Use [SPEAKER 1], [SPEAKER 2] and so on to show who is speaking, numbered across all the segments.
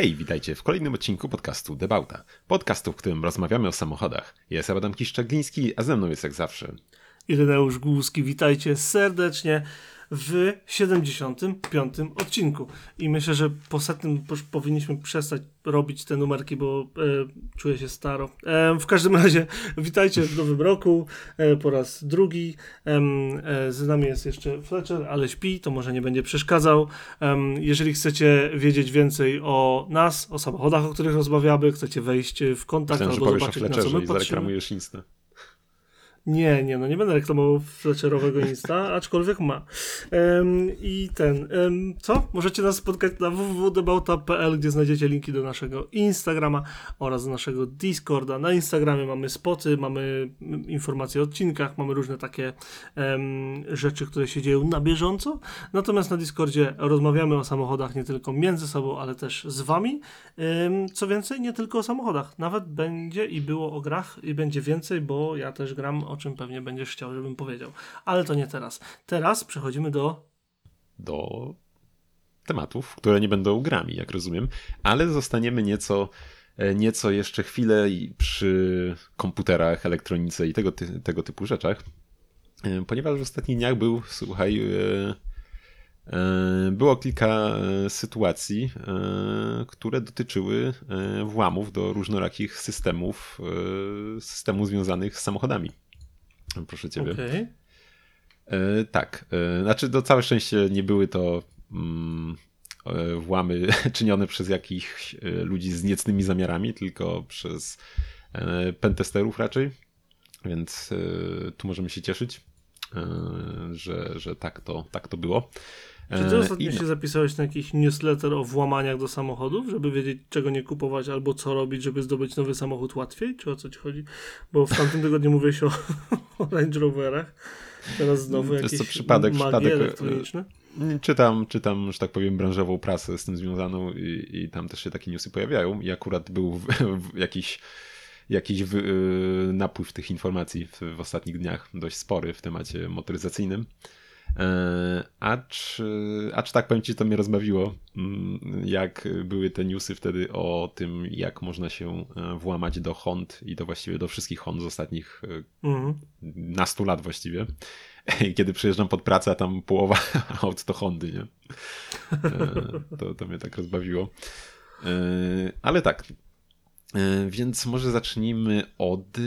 [SPEAKER 1] Hej, witajcie w kolejnym odcinku podcastu Debauta. Podcastu, w którym rozmawiamy o samochodach. Ja jestem Adam Kiszczagliński, a ze mną jest jak zawsze
[SPEAKER 2] Ireneusz Głuski. Witajcie serdecznie w 75. odcinku. I myślę, że po setnym powinniśmy przestać robić te numerki, bo e, czuję się staro. E, w każdym razie, witajcie w nowym roku e, po raz drugi. E, z nami jest jeszcze Fletcher, ale śpi, to może nie będzie przeszkadzał. jeżeli chcecie wiedzieć więcej o nas, o samochodach, o których rozmawiamy, chcecie wejść w kontakt
[SPEAKER 1] Myślałem, albo zobaczyć, na co my patrzymy. Insta.
[SPEAKER 2] Nie, nie, no nie będę reklamował Fletcherowego Insta, aczkolwiek ma. Um, I ten, um, co? Możecie nas spotkać na www.debauta.pl, gdzie znajdziecie linki do naszego Instagrama oraz do naszego Discorda. Na Instagramie mamy spoty, mamy informacje o odcinkach, mamy różne takie um, rzeczy, które się dzieją na bieżąco. Natomiast na Discordzie rozmawiamy o samochodach nie tylko między sobą, ale też z wami. co więcej, nie tylko o samochodach. Nawet będzie i było o grach i będzie więcej, bo ja też gram o czym pewnie będziesz chciał, żebym powiedział. Ale to nie teraz. Teraz przechodzimy do.
[SPEAKER 1] Do tematów, które nie będą grami, jak rozumiem, ale zostaniemy nieco, e, nieco jeszcze chwilę przy komputerach, elektronice i tego, ty, tego typu rzeczach, e, ponieważ w ostatnich dniach był, słuchaj, e, było kilka sytuacji, które dotyczyły włamów do różnorakich systemów, systemów związanych z samochodami. Proszę ciebie. Okay. E, tak. E, znaczy, do całe szczęście nie były to mm, e, włamy czynione przez jakichś e, ludzi z niecnymi zamiarami, tylko przez e, pentesterów raczej. Więc tu możemy się cieszyć, że, że tak, to, tak to było.
[SPEAKER 2] Czy ty ostatnio się zapisałeś na jakiś newsletter o włamaniach do samochodów, żeby wiedzieć czego nie kupować albo co robić, żeby zdobyć nowy samochód łatwiej? Czy o co ci chodzi? Bo w tamtym tygodniu mówiłeś o, o Range Roverach. Teraz znowu jakieś jest to przypadek, przypadek e, elektroniczne.
[SPEAKER 1] Czytam, czytam, że tak powiem, branżową prasę z tym związaną i, i tam też się takie newsy pojawiają. I akurat był w, w jakiś jakiś w, napływ tych informacji w, w, ostatnich dniach dość spory w temacie motoryzacyjnym. E, acz, acz tak powiem ci, to mnie rozbawiło, mm, jak były te newsy wtedy o tym, jak można się e, włamać do Hond i to właściwie do wszystkich Hond z ostatnich mhm. nastu lat właściwie. Kiedy przyjeżdżam pod pracę, a tam połowa aut to Hondy, nie? E, to, to mnie tak rozbawiło. Ale tak, E, więc może zacznijmy od,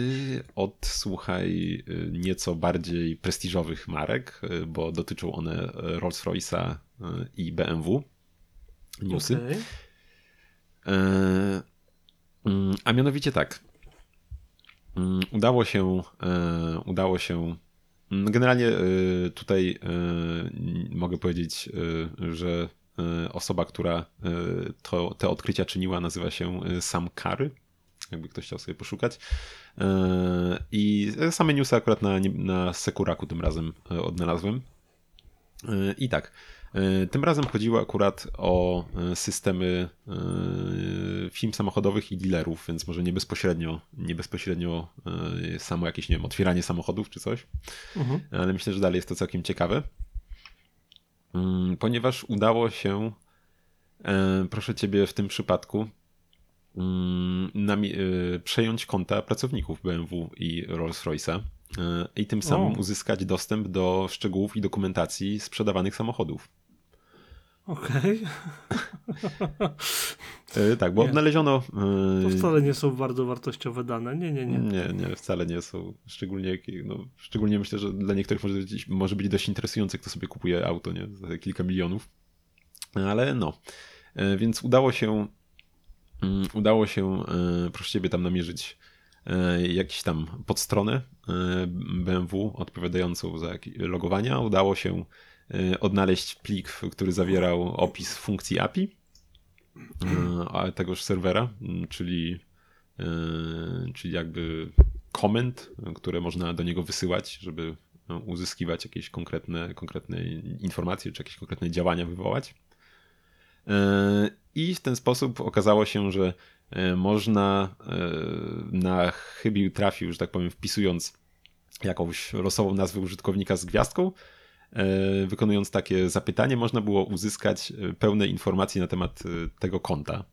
[SPEAKER 1] od słuchaj, e, nieco bardziej prestiżowych marek, e, bo dotyczą one Rolls-Royce'a i BMW. Newsy. Okay. Mm, a mianowicie tak. Mm, udało się, udało się. Mm, generalnie tutaj mogę powiedzieć, że E, osoba, która e, to, te odkrycia czyniła, nazywa się e, Sam Kary. Jakby ktoś chciał sobie poszukać. I same newsy akurat na, na Sekuraku tym razem odnalazłem. I tak. Tym razem chodziło akurat o systemy firm samochodowych i dealerów, więc może nie bezpośrednio, nie bezpośrednio samo jakieś, nie wiem, otwieranie samochodów czy coś. Mhm. Ale myślę, że dalej jest to całkiem ciekawe. Mm, ponieważ udało się, e, proszę ciebie, w tym przypadku mm, e, przejąć konta pracowników BMW i Rolls-Royce'a e, i tym samym o. uzyskać dostęp do szczegółów i dokumentacji sprzedawanych samochodów.
[SPEAKER 2] Okej.
[SPEAKER 1] Okay. tak, bo nie. odnaleziono.
[SPEAKER 2] To wcale nie są bardzo wartościowe dane. Nie, nie, nie.
[SPEAKER 1] Nie, nie, wcale nie są. Szczególnie, no, szczególnie myślę, że dla niektórych może być, może być dość interesujące, kto sobie kupuje auto, nie? Za kilka milionów. Ale no. E, więc udało się. Mm, udało się, e, proszę ciebie, tam namierzyć e, jakiś tam podstronę BMW odpowiadającą za logowania. Udało się odnaleźć plik, który zawierał opis funkcji API a tegoż serwera, mm, czyli, y, czyli jakby komend, które można do niego wysyłać, żeby no, uzyskiwać jakieś konkretne, konkretne informacje, czy jakieś konkretne działania wywołać. Y, I w ten sposób okazało się, że można na chybił trafił, że tak powiem, wpisując jakąś losową nazwę użytkownika z gwiazdką, wykonując takie zapytanie, można było uzyskać e, pełne informacje na temat e, tego konta.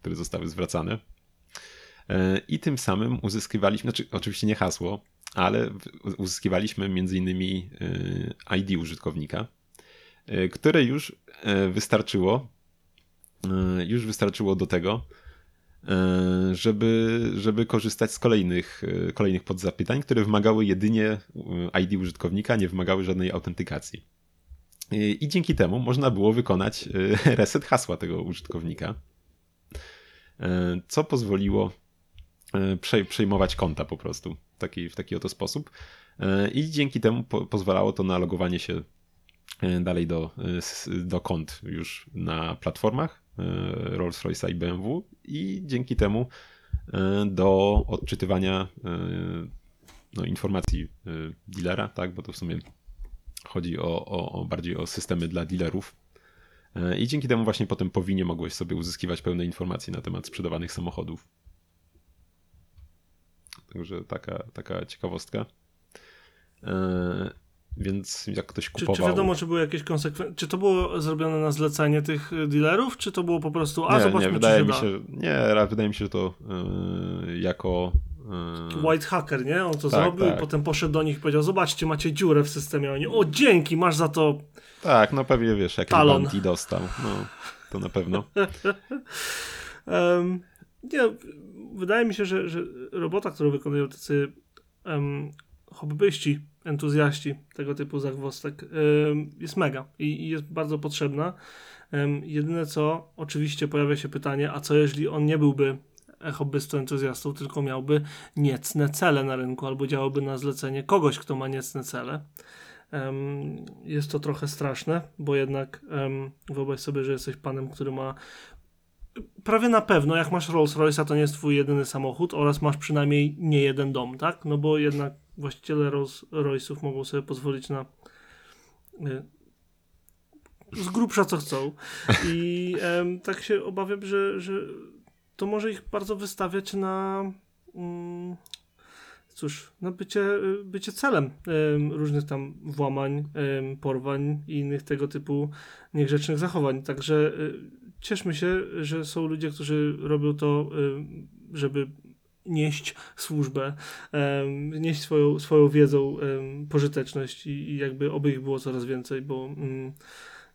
[SPEAKER 1] które zostały zwracane. I tym samym uzyskiwaliśmy, znaczy oczywiście nie hasło, ale uzyskiwaliśmy innymi ID użytkownika, które już wystarczyło, już wystarczyło do tego, E, żeby, żeby korzystać z kolejnych, e, kolejnych podzapytań, które wymagały jedynie e, ID użytkownika, nie wymagały żadnej autentykacji. I dzięki temu można było wykonać reset hasła tego użytkownika, co pozwoliło przejmować konta po prostu w taki, w taki oto sposób. I dzięki temu po, pozwalało to na logowanie się dalej do, do kont już na platformach Rolls-Royce'a i BMW i dzięki temu e, do odczytywania e, no, informacji e, dealera, tak, bo to w sumie chodzi o, o, o bardziej o systemy dla dealerów. I dzięki temu właśnie potem powinie mogłeś sobie uzyskiwać pełne informacje na temat sprzedawanych samochodów. Także taka, taka ciekawostka. Więc jak ktoś kupował...
[SPEAKER 2] Czy, czy wiadomo, czy były jakieś konsekwencje? Czy to było zrobione na zlecenie tych y, dealerów, czy to było po prostu, a
[SPEAKER 1] nie,
[SPEAKER 2] zobaczmy,
[SPEAKER 1] nie, wydaje
[SPEAKER 2] czy
[SPEAKER 1] mi
[SPEAKER 2] się,
[SPEAKER 1] się, Nie, wydaje mi się, że to yy, jako...
[SPEAKER 2] Yy... White hacker, nie? On to tak, zrobił tak. i potem poszedł do nich i powiedział, zobaczcie, macie dziurę w systemie. Oni, o dzięki, masz za to...
[SPEAKER 1] Tak, no pewnie wiesz, jakiś bounty dostał. No, to na pewno.
[SPEAKER 2] um, nie, wydaje mi się, że, że robota, którą wykonują tacy um, hobbyści, entuzjaści tego typu zagwostek jest mega i jest bardzo potrzebna. Jedyne co, oczywiście pojawia się pytanie, a co jeżeli on nie byłby hobbystą entuzjastą, tylko miałby niecne cele na rynku albo działałby na zlecenie kogoś, kto ma niecne cele. Jest to trochę straszne, bo jednak wyobraź sobie, że jesteś panem, który ma prawie na pewno, jak masz Rolls Royce'a, to nie jest twój jedyny samochód oraz masz przynajmniej nie jeden dom, tak? No bo jednak właściciele Rolls Royce'ów mogą sobie pozwolić na y, z grubsza co chcą. I tak się obawiam, że, że to może ich bardzo wystawiać na mm, cóż, na bycie, bycie celem różnych tam włamań, porwań i innych tego typu niegrzecznych zachowań. Także y, cieszmy się, że są ludzie, którzy robią to, żeby nieść służbę, nieść swoją, swoją wiedzą pożyteczność i, jakby oby ich było coraz więcej, bo mm,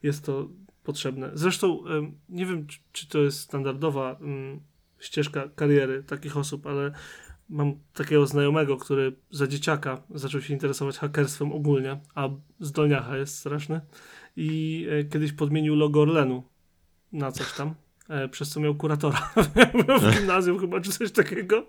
[SPEAKER 2] jest to potrzebne. Zresztą nie wiem, czy, to jest standardowa ścieżka kariery takich osób, ale mam takiego znajomego, który za dzieciaka zaczął się interesować hakerstwem ogólnie, a zdolniacha jest straszny i kiedyś podmienił logo Orlenu na coś tam. E, przez co miał kuratora w gimnazjum chyba, czy coś takiego.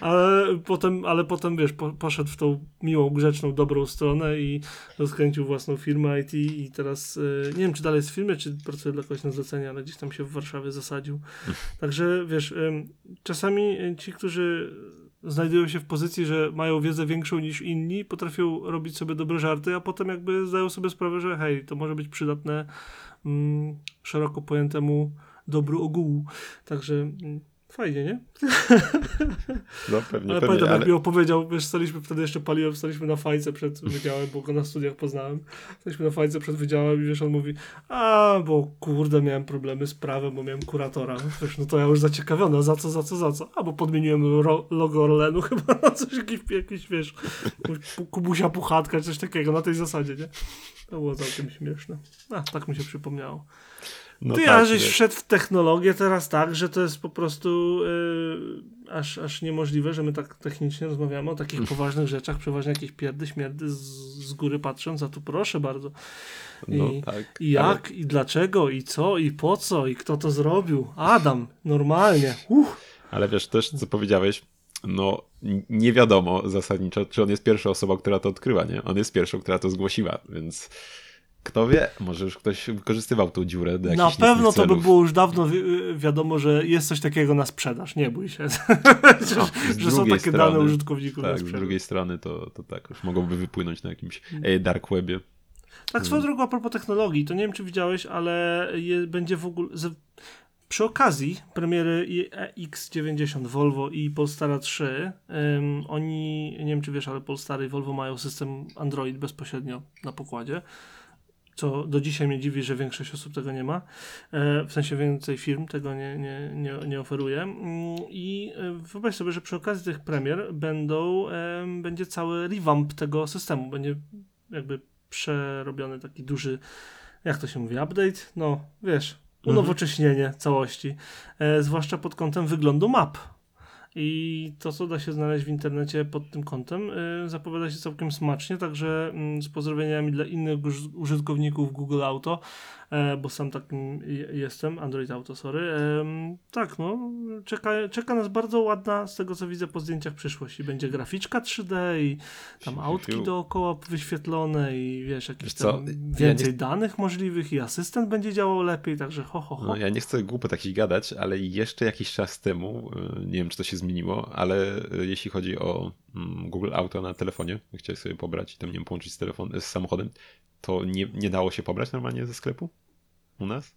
[SPEAKER 2] Ale potem, ale potem wiesz, po, poszedł w tą miłą, grzeczną, dobrą stronę i rozkręcił własną firmę IT i teraz e, nie wiem, czy dalej jest w firmie, czy pracuje dla kogoś na zlecenie, ale gdzieś tam się w Warszawie zasadził. Także wiesz, czasami ci, którzy znajdują się w pozycji, że mają wiedzę większą niż inni, potrafią robić sobie dobre żarty, a potem jakby zdają sobie sprawę, że hej, to może być przydatne mm, szeroko pojętemu dobru ogółu. Także mm, fajnie, nie?
[SPEAKER 1] No pewnie,
[SPEAKER 2] ale
[SPEAKER 1] pewnie,
[SPEAKER 2] pamiętam,
[SPEAKER 1] ale...
[SPEAKER 2] jak mi opowiedział, wiesz, staliśmy wtedy jeszcze paliłem, staliśmy na fajce przed wydziałem, bo go na studiach poznałem. Staliśmy na fajce przed wydziałem i wiesz, on mówi, a, bo kurde, miałem problemy z prawem, bo miałem kuratora. Wiesz, no to ja już zaciekawiona, za co, za co, za co? A, bo podmieniłem ro- logo Orlenu chyba na coś, jakiś, jakiś wiesz, Kubusia Puchatka, coś takiego, na tej zasadzie, nie? To było całkiem śmieszne. A, tak mi się przypomniało. No Ty tak, ja żeś wszedł w technologię teraz tak, że to jest po prostu yy, aż, aż niemożliwe, że my tak technicznie rozmawiamy o takich poważnych rzeczach, przeważnie jakieś pierdy, śmierdy z, z góry patrząc, a tu proszę bardzo. I, no tak, i jak, ale... i dlaczego, i co, i po co, i kto to zrobił. Adam, normalnie. Uff.
[SPEAKER 1] Ale wiesz, też co powiedziałeś, no nie wiadomo zasadniczo, czy on jest pierwsza osoba, która to odkryła, nie? On jest pierwszą, która to zgłosiła, więc kto wie, może już ktoś wykorzystywał tą dziurę do
[SPEAKER 2] Na pewno to by było już dawno wi wiadomo, że jest coś takiego na sprzedaż, nie bój się. No, że są takie strony, dane użytkowników
[SPEAKER 1] Tak, z drugiej strony to, to tak, już mogłoby wypłynąć na jakimś e, dark webie.
[SPEAKER 2] Tak, swoją drogą a propos technologii, to nie wiem, czy widziałeś, ale je, będzie w ogóle... Z, przy okazji premiery X90 Volvo i Polestara 3, um, oni, nie wiem czy wiesz, ale Polestary i Volvo mają system Android bezpośrednio na pokładzie co do dzisiaj mnie dziwi, że większość osób tego nie ma. E, w sensie więcej firm tego nie, nie, nie, nie oferuje. Mm, I e, wyobraź sobie, że przy okazji tych premier będą, będzie cały revamp tego systemu. Będzie jakby przerobiony taki duży, jak to się mówi, update? No, wiesz, unowocześnienie całości. E, zwłaszcza pod kątem wyglądu map. I to, co da się znaleźć w internecie pod tym kątem, y, zapowiada się całkiem smacznie, także y, z pozdrowieniami dla innych użytkowników Google Auto, bo sam takim jestem, Android Auto, sorry. E, tak, no, czeka, czeka nas bardzo ładna, z tego co widzę po zdjęciach, przyszłość. I będzie graficzka 3D i tam autki dookoła wyświetlone i wiesz, jakieś tam więcej ja nie... danych możliwych i asystent będzie działał lepiej, także ho, ho, ho.
[SPEAKER 1] No, ja nie chcę głupio takich gadać, ale jeszcze jakiś czas temu, y, nie wiem, czy to się zmieniło, ale y, jeśli chodzi o mm, Google Auto na telefonie, chciałeś sobie pobrać i tam nie wiem, połączyć z, telefon, z samochodem, to nie, nie dało się pobrać normalnie ze sklepu u nas?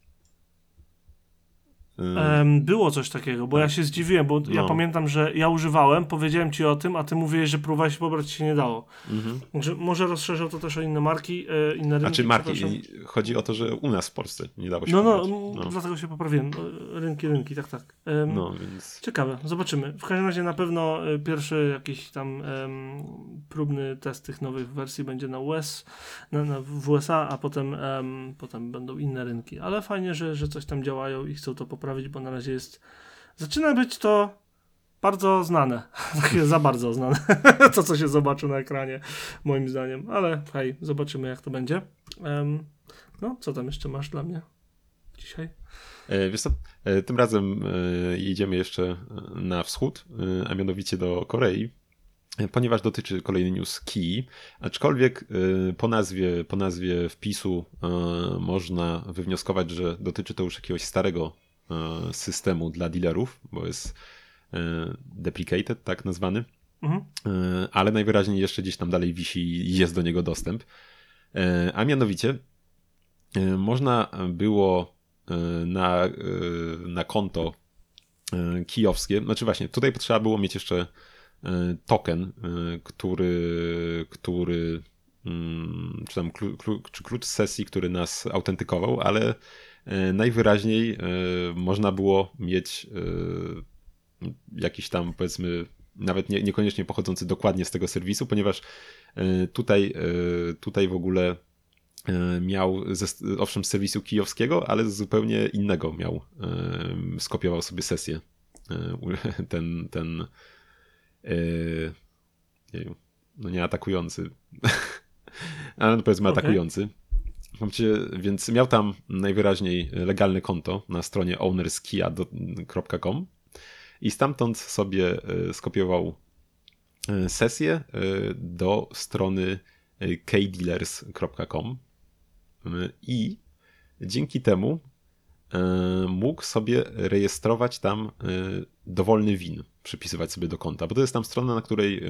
[SPEAKER 2] Um, było coś takiego, bo ja się zdziwiłem, bo no. ja pamiętam, że ja używałem, powiedziałem ci o tym, a ty mówiłeś, że próbowałeś pobrać się nie dało. Mhm. Może, może rozszerzał to też o inne marki, e, inne rynki.
[SPEAKER 1] A czy marki? Chodzi o to, że u nas w Polsce nie dało się
[SPEAKER 2] no, no, no, dlatego się poprawiłem. Rynki, rynki, tak, tak.
[SPEAKER 1] Um, no, więc...
[SPEAKER 2] Ciekawe, zobaczymy. W każdym razie na pewno e, pierwszy jakiś tam um, próbny test tych nowych wersji będzie na US, na, na w USA, a potem, potem będą inne rynki. Ale fajnie, że, że coś tam działają i chcą to poprawić poprawić, bo na razie jest. Zaczyna być to bardzo znane. Takie za bardzo znane. to, co się zobaczy na ekranie, moim zdaniem. Ale hej, zobaczymy, jak to będzie. Um, no, co tam jeszcze masz dla mnie dzisiaj?
[SPEAKER 1] E, wiesz co, e, tym razem e, jedziemy jeszcze na wschód, a mianowicie do Korei, ponieważ dotyczy kolejny news Key, aczkolwiek po nazwie, po nazwie wpisu można wywnioskować, że dotyczy to już jakiegoś starego systemu dla dealerów, bo jest e, deprecated, tak nazwany. Mhm. E, ale najwyraźniej jeszcze gdzieś tam dalej wisi i jest do niego dostęp. A mianowicie można było na, na konto kijowskie, znaczy właśnie, tutaj potrzeba było mieć jeszcze token, który, który mm, czy tam klucz, czy klucz sesji, który nas autentykował, ale E, najwyraźniej e, można było mieć e, jakiś tam powiedzmy nawet nie, niekoniecznie pochodzący dokładnie z tego serwisu, ponieważ tutaj, tutaj w ogóle miał, ze, owszem, z serwisu kijowskiego, ale z zupełnie innego miał, skopiował sobie sesję. Ten, ten, no nie atakujący, ale no powiedzmy okay. atakujący więc miał tam najwyraźniej legalne konto na stronie ownerskia.com i stamtąd sobie e, skopiował e, sesję e, do strony kdealers.com i dzięki temu mógł sobie rejestrować tam dowolny win, przypisywać sobie do konta, bo to jest tam strona, na której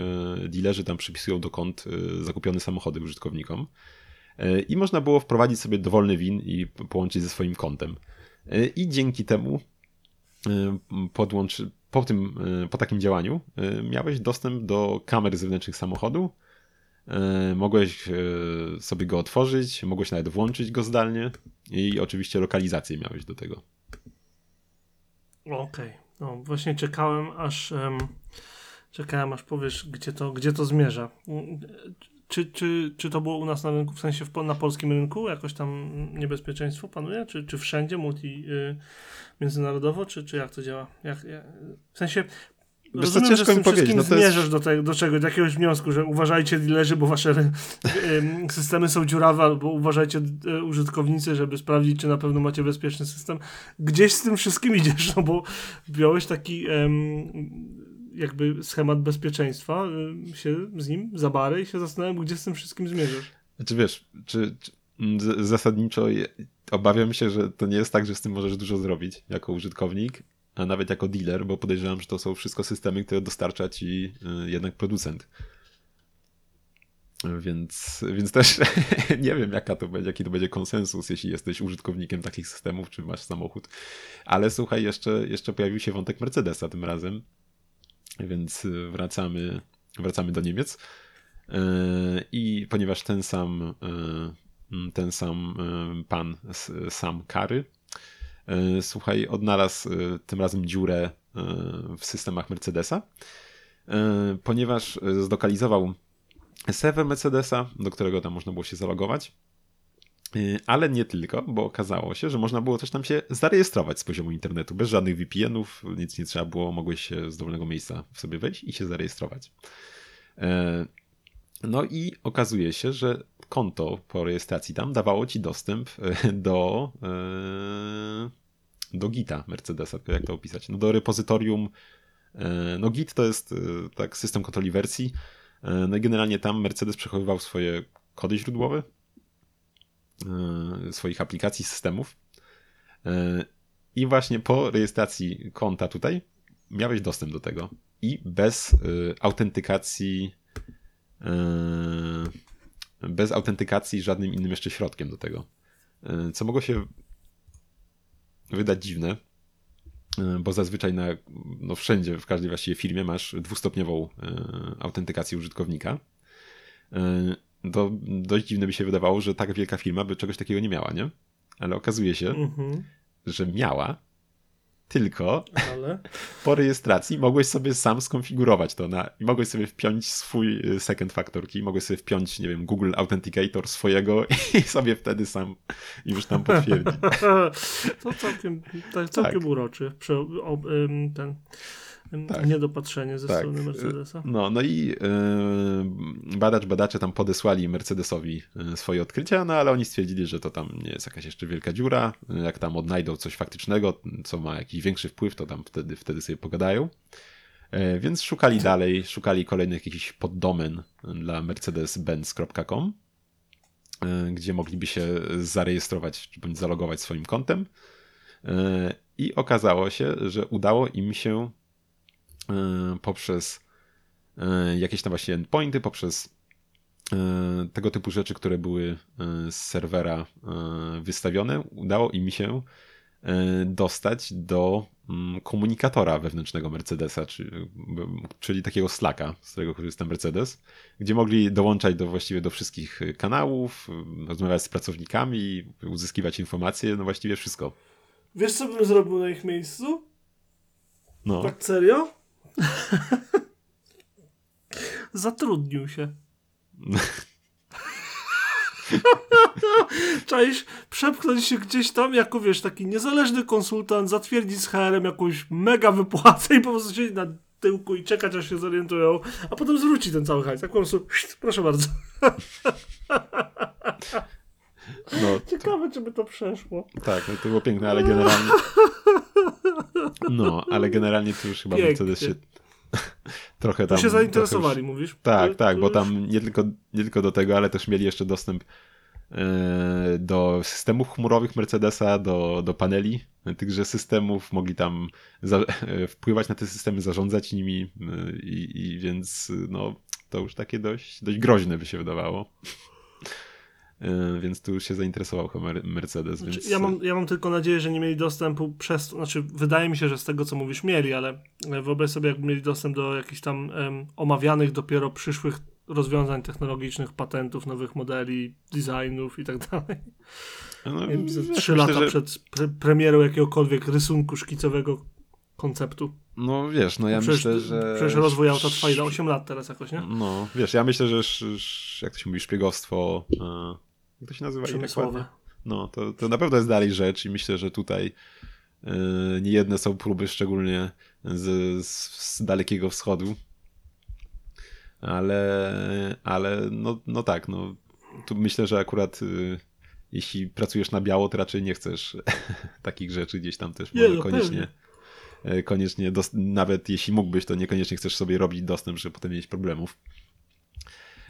[SPEAKER 1] dealerzy tam przypisują do kont zakupione samochody użytkownikom. E, i można było wprowadzić sobie dowolny win i połączyć ze swoim kontem. E, I dzięki temu e, podłączy, po, tym, po takim działaniu miałeś dostęp do kamer zewnętrznych samochodu. Mogłeś sobie go otworzyć, mogłeś nawet włączyć go zdalnie i oczywiście lokalizację miałeś do tego.
[SPEAKER 2] Okej, okay. no właśnie czekałem aż um, czekałem aż powiesz, gdzie to, gdzie to zmierza. Czy, czy, czy to było u nas na rynku, w sensie w, na polskim rynku jakoś tam niebezpieczeństwo panuje? Czy, czy wszędzie multi y, międzynarodowo, czy, czy jak to działa? Jak, jak, w sensie
[SPEAKER 1] Wiesz, Rozumiem, ciężko że z tym wszystkim
[SPEAKER 2] no zmierzasz jest... do, te, do czego, do jakiegoś wniosku, że uważajcie dealerzy, bo wasze y, systemy są dziurawe, albo uważajcie y, użytkownicy, żeby sprawdzić, czy na pewno macie bezpieczny system. Gdzieś z tym wszystkim idziesz, no bo wziąłeś taki jakby schemat bezpieczeństwa, y, się z nim zabarę i się zastanawiam, gdzie z tym wszystkim zmierzasz.
[SPEAKER 1] Znaczy wiesz, czy, czy zasadniczo obawiam się, że to nie jest tak, że z tym możesz dużo zrobić jako użytkownik, a nawet jako dealer, bo podejrzewam, że to są wszystko systemy, które dostarcza ci y, jednak producent. Więc, więc też nie wiem, jaka to będzie, jaki to będzie konsensus, jeśli jesteś użytkownikiem takich systemów, czy masz samochód. Ale słuchaj, jeszcze, jeszcze pojawił się wątek Mercedesa tym razem, więc wracamy, wracamy do Niemiec. E, I ponieważ ten sam, mm, ten sam y, pan Sam Kary, y, słuchaj, odnalazł tym razem dziurę w systemach Mercedesa, ponieważ zlokalizował serwer Mercedesa, do którego tam można było się zalogować. Ale nie tylko, bo okazało się, że można było też tam się zarejestrować z poziomu internetu, bez żadnych VPN-ów, nic nie trzeba było, mogłeś się z dowolnego miejsca w sobie wejść i się zarejestrować. No i okazuje się, że konto po rejestracji tam dawało ci dostęp e, do, e, do Gita Mercedesa, jak to opisać, no do repozytorium. E, no Git to jest tak system kontroli wersji. No i generalnie tam Mercedes przechowywał swoje kody źródłowe swoich aplikacji, systemów. I właśnie po rejestracji konta tutaj miałeś dostęp do tego. I bez autentykacji Yy, bez autentykacji żadnym innym jeszcze środkiem do tego. Co mogło się wydać dziwne, bo zazwyczaj na, no wszędzie, w każdej właściwie firmie masz dwustopniową autentykację użytkownika. To dość dziwne by się wydawało, że tak wielka firma by czegoś takiego nie miała, nie? Ale okazuje się, -hmm. że miała tylko Ale? po rejestracji mogłeś sobie sam skonfigurować to na, i mogłeś sobie wpiąć swój y, second factor key, mogłeś sobie wpiąć, nie wiem, Google Authenticator swojego i sobie wtedy sam już tam potwierdzić.
[SPEAKER 2] to całkiem, tak, całkiem tak. uroczy. Przy, o, ten tak. niedopatrzenie ze tak. strony Mercedesa.
[SPEAKER 1] No, no i yy, badacz, badacze tam podesłali Mercedesowi e, swoje odkrycia, no ale oni stwierdzili, że to tam nie jest jakaś jeszcze wielka dziura. Jak tam odnajdą coś faktycznego, co ma jakiś większy wpływ, to tam wtedy, wtedy sobie pogadają. Yy, więc szukali dalej, szukali kolejnych jakichś poddomen dla mercedes-benz.com, yy, gdzie mogliby się zarejestrować, czy bądź zalogować swoim kontem. I okazało się, że udało im się E, poprzez e, jakieś tam właśnie endpointy, poprzez e, tego typu rzeczy, które były z serwera wystawione, udało im się dostać do mm, komunikatora wewnętrznego Mercedesa, czyli takiego Slacka, z którego korzysta Mercedes, gdzie mogli dołączać do właściwie do wszystkich kanałów, rozmawiać z pracownikami, uzyskiwać informacje, no właściwie wszystko.
[SPEAKER 2] Wiesz, co bym zrobił na ich miejscu? No. Tak serio? Zatrudnił się. Czaisz, przepchnąć się gdzieś tam jako, wiesz, taki niezależny konsultant, zatwierdzić z HR-em jakąś mega wypłacę i po prostu siedzieć na tyłku i czekać, aż się zorientują, a potem zwróci ten cały hajs. Tak po prostu, proszę bardzo. No, Ciekawe, czy by to przeszło.
[SPEAKER 1] Tak, no to było piękne, ale generalnie... No, ale generalnie to już chyba Pięknie. Mercedes się trochę tam...
[SPEAKER 2] To się zainteresowali, już... mówisz?
[SPEAKER 1] Tak, tak, bo tam nie tylko, nie tylko do tego, ale też mieli jeszcze dostęp e, do systemów chmurowych Mercedesa, do, do paneli tychże systemów, mogli tam za, e, wpływać na te systemy, zarządzać nimi e, i, i więc no, to już takie dość, dość groźne by się wydawało. E, więc tu się zainteresował Mercedes. Znaczy, więc...
[SPEAKER 2] ja, mam, ja mam tylko nadzieję, że nie mieli dostępu przez znaczy wydaje mi się, że z tego co mówisz mieli, ale wyobraź sobie jakby mieli dostęp do jakichś tam um, omawianych dopiero przyszłych rozwiązań technologicznych, patentów, nowych modeli, designów i tak dalej. No, trzy lata że... przed pre premierą jakiegokolwiek rysunku szkicowego konceptu.
[SPEAKER 1] No wiesz, no ja przecież, myślę, że...
[SPEAKER 2] Przecież rozwój auta trwa ile? 8 lat teraz jakoś, nie?
[SPEAKER 1] No, wiesz, ja myślę, że jak to się mówi, szpiegostwo e, jak to się nazywa?
[SPEAKER 2] Przemysłowe.
[SPEAKER 1] No, to, to na pewno jest dalej rzecz i myślę, że tutaj yy, niejedne są próby, szczególnie z, z, z Dalekiego Wschodu. Ale, ale no, no tak, no, tu myślę, że akurat yy, jeśli pracujesz na biało, to raczej nie chcesz takich rzeczy gdzieś tam też nie, no, koniecznie. Pewnie. Koniecznie, nawet jeśli mógłbyś, to niekoniecznie chcesz sobie robić dostęp, żeby potem mieć problemów.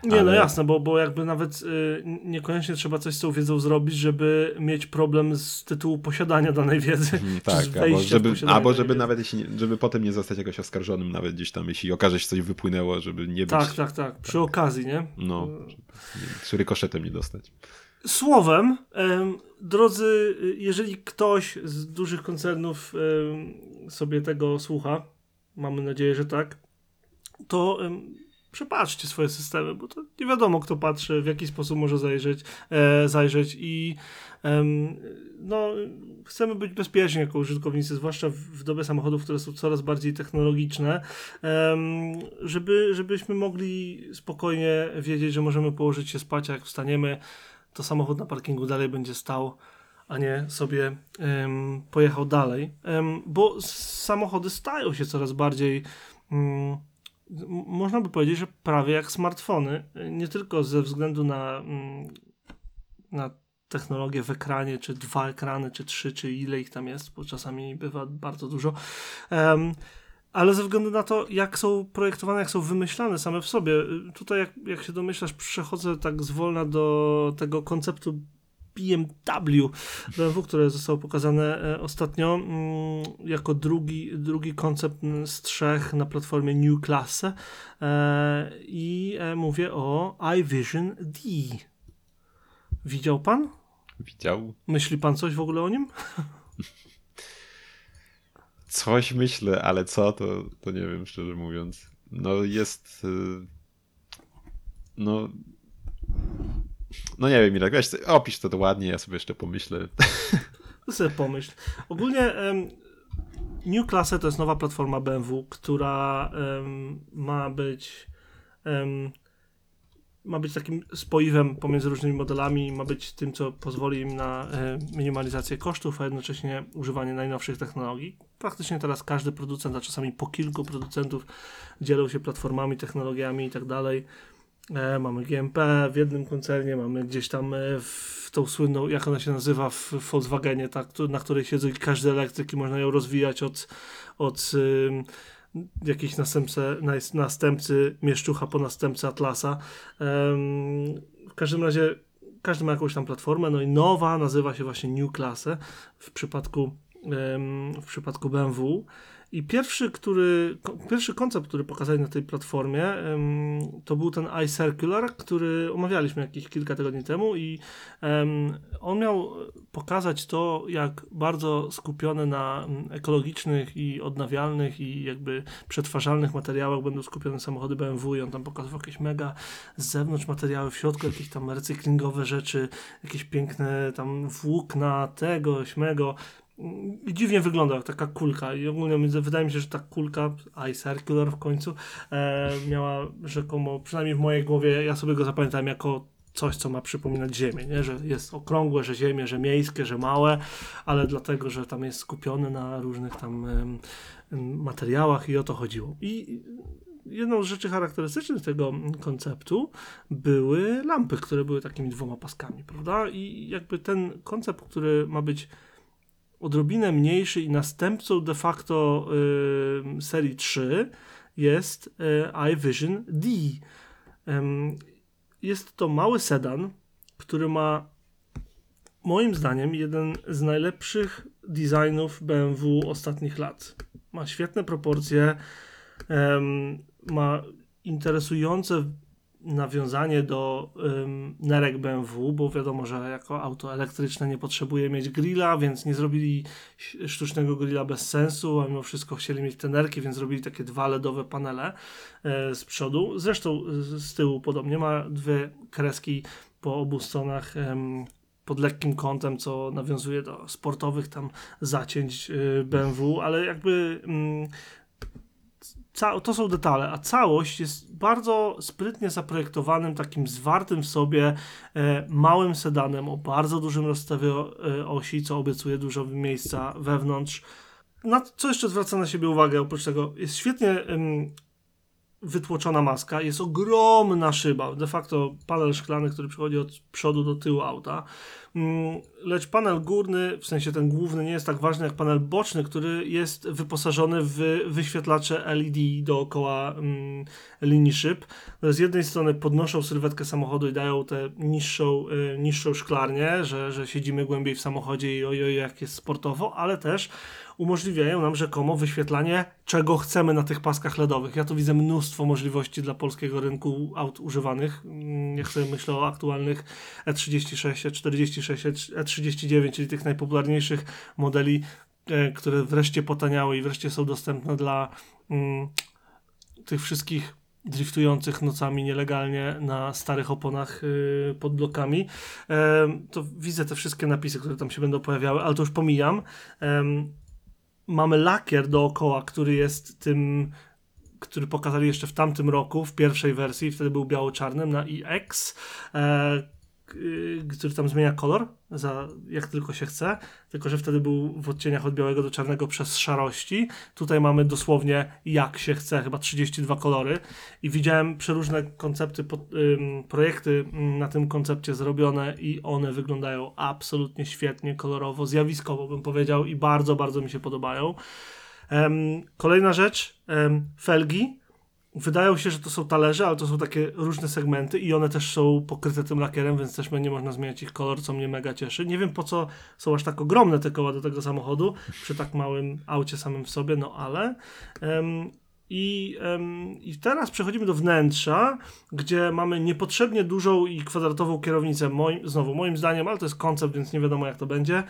[SPEAKER 2] Nie, no ale... no jasne, bo, bo jakby nawet y, niekoniecznie trzeba coś z tą wiedzą zrobić, żeby mieć problem z tytułu posiadania danej wiedzy. Mm,
[SPEAKER 1] tak, albo żeby, albo żeby nawet jeśli, żeby potem nie zostać jakoś oskarżonym, nawet gdzieś tam, jeśli okaże się coś wypłynęło, żeby nie być...
[SPEAKER 2] Tak, tak, tak, przy tak. okazji, nie?
[SPEAKER 1] No, czy rykoszetem nie dostać.
[SPEAKER 2] Słowem, drodzy, jeżeli ktoś z dużych koncernów sobie tego słucha, mamy nadzieję, że tak, to przepatrzcie swoje systemy, bo to nie wiadomo, kto patrzy, w jaki sposób może zajrzeć, e, zajrzeć i no, chcemy być bezpieczni jako użytkownicy, zwłaszcza w, w dobie samochodów, które są coraz bardziej technologiczne, żeby, żebyśmy mogli spokojnie wiedzieć, że możemy położyć się spać, a jak wstaniemy, to samochód na parkingu dalej będzie stał, a nie sobie em, pojechał dalej, em, bo samochody stają się coraz bardziej mm, m- można by powiedzieć, że prawie jak smartfony, nie tylko ze względu na, mm, na technologię w ekranie, czy dwa ekrany, czy trzy, czy ile ich tam jest, bo czasami bywa bardzo dużo, em, ale ze względu na to, jak są projektowane, jak są wymyślane same w sobie. Tutaj, jak, jak się domyślasz, przechodzę tak zwolna do tego konceptu BMW BMW, które zostało pokazane e, ostatnio mm, jako drugi, drugi koncept z trzech na platformie New Class e, i e, mówię o iVision D. Widział pan?
[SPEAKER 1] Widział?
[SPEAKER 2] Myśli pan coś w ogóle o nim?
[SPEAKER 1] Coś myślę, ale co, to, to nie wiem, szczerze mówiąc. No jest... y, No... No nie wiem, Mirek, weź, opisz to, ładnie, ja sobie jeszcze pomyślę.
[SPEAKER 2] To sobie pomyśl. Ogólnie em, New Class to jest nowa platforma BMW, która em, ma być em, ma być takim spoiwem pomiędzy różnymi modelami, ma być tym, co pozwoli im na e, minimalizację kosztów, a jednocześnie używanie najnowszych technologii. Praktycznie teraz każdy producent, a czasami po kilku producentów dzielą się platformami, technologiami i tak dalej. E, mamy GMP w jednym koncernie, mamy gdzieś tam e, w tą słynną, jak ona się nazywa w Volkswagenie, ta, któ- na której siedzą i każdy elektryk i można ją rozwijać od, od jakiejś następcy, nas- następcy Mieszczucha po następcy Atlasa. W każdym razie każdy ma jakąś tam platformę, no i nowa nazywa się właśnie New Class w przypadku, w przypadku BMW. I pierwszy, który, pierwszy koncept, który pokazali na tej platformie, to był ten iCircular, który omawialiśmy jakieś kilka tygodni temu i on miał pokazać to, jak bardzo skupione na ekologicznych i odnawialnych i jakby przetwarzalnych materiałach będą skupione samochody BMW i on tam pokazywał jakieś mega z zewnątrz materiały, w środku jakieś tam recyklingowe rzeczy, jakieś piękne tam włókna tego, śmego. Dziwnie wygląda taka kulka i ogólnie wydaje mi się, że ta kulka, iCircular w końcu, e, miała rzekomo, przynajmniej w mojej głowie, ja sobie go zapamiętałem jako coś, co ma przypominać Ziemię, nie? że jest okrągłe, że Ziemię, że miejskie, że małe, ale dlatego, że tam jest skupione na różnych tam materiałach i o to chodziło. I jedną z rzeczy charakterystycznych tego konceptu były lampy, które były takimi dwoma paskami, prawda? I jakby ten koncept, który ma być odrobinę mniejszy i następcą de facto y, serii 3 jest y, iVision D. Jest to mały sedan, który ma moim zdaniem jeden z najlepszych designów BMW ostatnich lat. Ma świetne proporcje, ma interesujące nawiązanie do ym, nerek BMW, bo wiadomo, że jako auto elektryczne nie potrzebuje mieć grilla, więc nie zrobili sztucznego grilla bez sensu, a mimo wszystko chcieli mieć te nerki, więc zrobili takie dwa LEDowe panele e, z przodu. Zresztą z, tyłu podobnie ma dwie kreski po obu stronach pod lekkim kątem, co nawiązuje do sportowych tam zacięć y, BMW, ale jakby mm, to są detale, a całość jest bardzo sprytnie zaprojektowanym, takim zwartym w sobie e, małym sedanem o bardzo dużym rozstawie e, osi, co obiecuje dużo miejsca wewnątrz. Na co jeszcze zwraca na siebie uwagę, oprócz tego, jest świetnie wytłoczona maska, jest ogromna szyba, de facto panel szklany, który przychodzi od przodu do tyłu auta, lecz panel górny, w sensie ten główny, nie jest tak ważny jak panel boczny, który jest wyposażony w wyświetlacze LED dookoła mm, linii szyb. No, Z jednej strony podnoszą sylwetkę samochodu i dają tę niższą, y, niższą szklarnię, że, że siedzimy głębiej w samochodzie i ojoj jak jest sportowo, ale też umożliwiają nam rzekomo wyświetlanie czego chcemy na tych paskach LEDowych. Ja tu widzę mnóstwo możliwości dla polskiego rynku aut używanych. Mm, Jak sobie myślę o aktualnych E E36, E46, E39, czyli tych najpopularniejszych modeli, e, które wreszcie potaniały i wreszcie są dostępne dla mm, tych wszystkich driftujących nocami nielegalnie na starych oponach y, pod blokami. Em, to widzę te wszystkie napisy, które tam się będą pojawiały, ale to już pomijam. Em, mamy lakier dookoła, który jest tym, który pokazali jeszcze w tamtym roku, w pierwszej wersji, wtedy był biało-czarnym na e, y, który tam zmienia kolor, za, jak tylko się chce, tylko że wtedy był w odcieniach od białego do czarnego przez szarości. Tutaj mamy dosłownie jak się chce, chyba 32 kolory i widziałem przeróżne koncepty, projekty na tym koncepcie zrobione i one wyglądają absolutnie świetnie, kolorowo, zjawiskowo bym powiedział i bardzo, bardzo mi się podobają. Kolejna rzecz, felgi. Wydają się, że to są talerze, ale to są takie różne segmenty i one też są pokryte tym lakierem, więc też nie można zmieniać ich kolor, co mnie mega cieszy. Nie wiem po co są aż tak ogromne te koła do tego samochodu przy tak małym aucie samym w sobie, no ale. Em, i, em, I teraz przechodzimy do wnętrza, gdzie mamy niepotrzebnie dużą i kwadratową kierownicę. Moim, znowu, moim zdaniem, ale to jest koncept, więc nie wiadomo jak to będzie.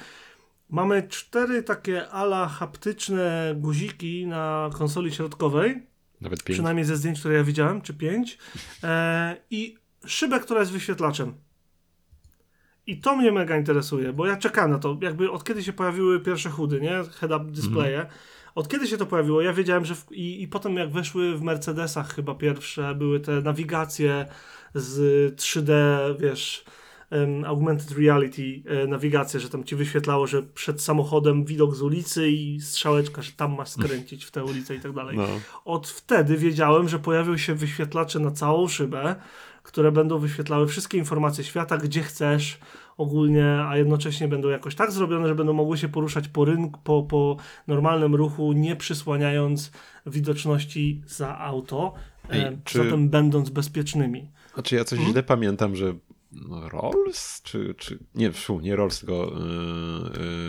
[SPEAKER 2] Mamy cztery takie ala haptyczne guziki na konsoli środkowej,
[SPEAKER 1] Nawet pięć.
[SPEAKER 2] przynajmniej ze zdjęć, które ja widziałem, czy pięć, e, i szybę, która jest wyświetlaczem. I to mnie mega interesuje, bo ja czekam na to, jakby od kiedy się pojawiły pierwsze chudy, nie? Head-up displaye. Od kiedy się to pojawiło? Ja wiedziałem, że w, i, i potem jak weszły w Mercedesach chyba pierwsze, były te nawigacje z 3D, wiesz, em, augmented reality e, nawigacje, że tam ci wyświetlało, że przed samochodem widok z ulicy i strzałeczka, że tam masz skręcić w tę ulicę i tak dalej.
[SPEAKER 1] No.
[SPEAKER 2] Od wtedy wiedziałem, że pojawią się wyświetlacze na całą szybę, które będą wyświetlały wszystkie informacje świata, gdzie chcesz ogólnie, a jednocześnie będą jakoś tak zrobione, że będą mogły się poruszać po rynku, po, po normalnym ruchu, nie przysłaniając widoczności za auto,
[SPEAKER 1] Ej,
[SPEAKER 2] e,
[SPEAKER 1] czy-
[SPEAKER 2] zatem będąc bezpiecznymi.
[SPEAKER 1] A czy ja coś
[SPEAKER 2] Mhm.
[SPEAKER 1] źle pamiętam, że Rolls, czy, czy nie, fu, nie Rolls, tylko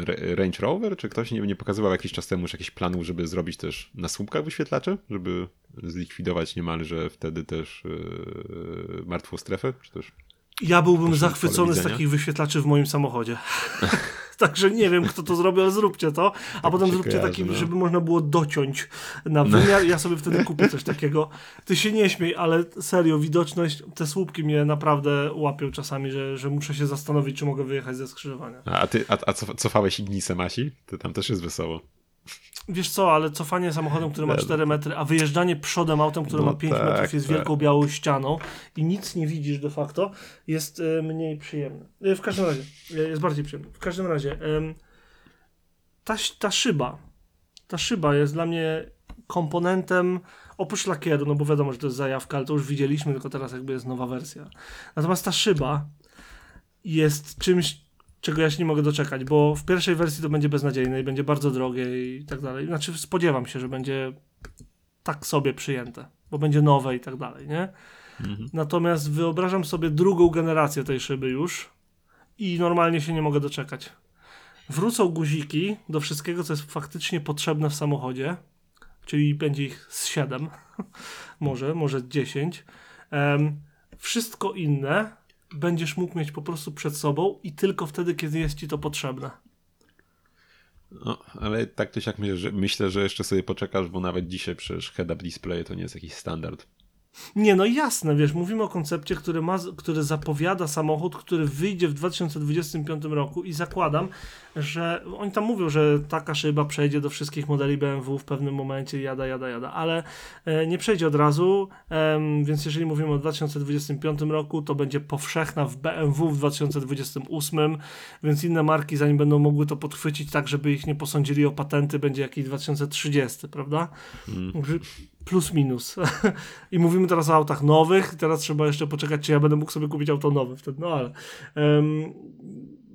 [SPEAKER 1] yy, Range Rover, czy ktoś nie, nie pokazywał jakiś czas temu już jakichś planów, żeby zrobić też na słupkach wyświetlacze, żeby zlikwidować niemalże wtedy też yy, martwą strefę, czy też
[SPEAKER 2] Ja byłbym zachwycony z takich wyświetlaczy w moim samochodzie. Także nie wiem, kto to zrobił, ale zróbcie to. A potem
[SPEAKER 1] się
[SPEAKER 2] zróbcie
[SPEAKER 1] kojarzy,
[SPEAKER 2] taki,
[SPEAKER 1] no.
[SPEAKER 2] żeby można było dociąć na wymiar. Ja sobie wtedy kupię coś takiego. Ty się nie śmiej, ale serio, widoczność, te słupki mnie naprawdę łapią czasami, że, że muszę się zastanowić, czy mogę wyjechać ze skrzyżowania.
[SPEAKER 1] A, a ty a, a cof- cofałeś Ignisem Asi? To tam też jest wesoło.
[SPEAKER 2] Wiesz co, ale cofanie samochodem, który ma
[SPEAKER 1] Nie,
[SPEAKER 2] 4 metry, a wyjeżdżanie przodem autem, które
[SPEAKER 1] No
[SPEAKER 2] ma 5
[SPEAKER 1] tak,
[SPEAKER 2] metrów, jest
[SPEAKER 1] tak.
[SPEAKER 2] wielką białą ścianą i nic nie widzisz de facto, jest e, mniej przyjemne. W każdym razie, e, jest bardziej przyjemne. W każdym razie, ta, ta szyba, ta szyba jest dla mnie komponentem, oprócz lakieru, no bo wiadomo, że to jest zajawka, ale to już widzieliśmy, tylko teraz jakby jest nowa wersja. Natomiast ta szyba jest czymś, czego ja się nie mogę doczekać, bo w pierwszej wersji to będzie beznadziejne i będzie bardzo drogie i tak dalej. Znaczy spodziewam się, że będzie tak sobie przyjęte, bo będzie nowe i tak dalej, nie?
[SPEAKER 1] Mhm.
[SPEAKER 2] Natomiast wyobrażam sobie drugą generację tej szyby już i normalnie się nie mogę doczekać. Wrócą guziki do wszystkiego, co jest faktycznie potrzebne w samochodzie, czyli będzie ich z 7, może, może 10. Em, wszystko inne będziesz mógł mieć po prostu przed sobą i tylko wtedy, kiedy jest ci to potrzebne.
[SPEAKER 1] No, ale tak czy siak myślę że, myślę, że jeszcze sobie poczekasz, bo nawet dzisiaj przecież head-up display to nie jest jakiś standard.
[SPEAKER 2] Nie, no jasne, wiesz, mówimy o koncepcie, który, ma, który zapowiada samochód, który wyjdzie w 2025 roku i zakładam, że oni tam mówią, że taka szyba przejdzie do wszystkich modeli BMW w pewnym momencie, jada, jada, jada, ale e, nie przejdzie od razu, em, więc jeżeli mówimy o 2025 roku, to będzie powszechna w BMW w 2028, więc inne marki, zanim będą mogły to podchwycić tak, żeby ich nie posądzili o patenty, będzie jakiś 2030, prawda? Także Plus minus. I mówimy teraz o autach nowych, teraz trzeba jeszcze poczekać, czy ja będę mógł sobie kupić auto nowe wtedy, no ale em,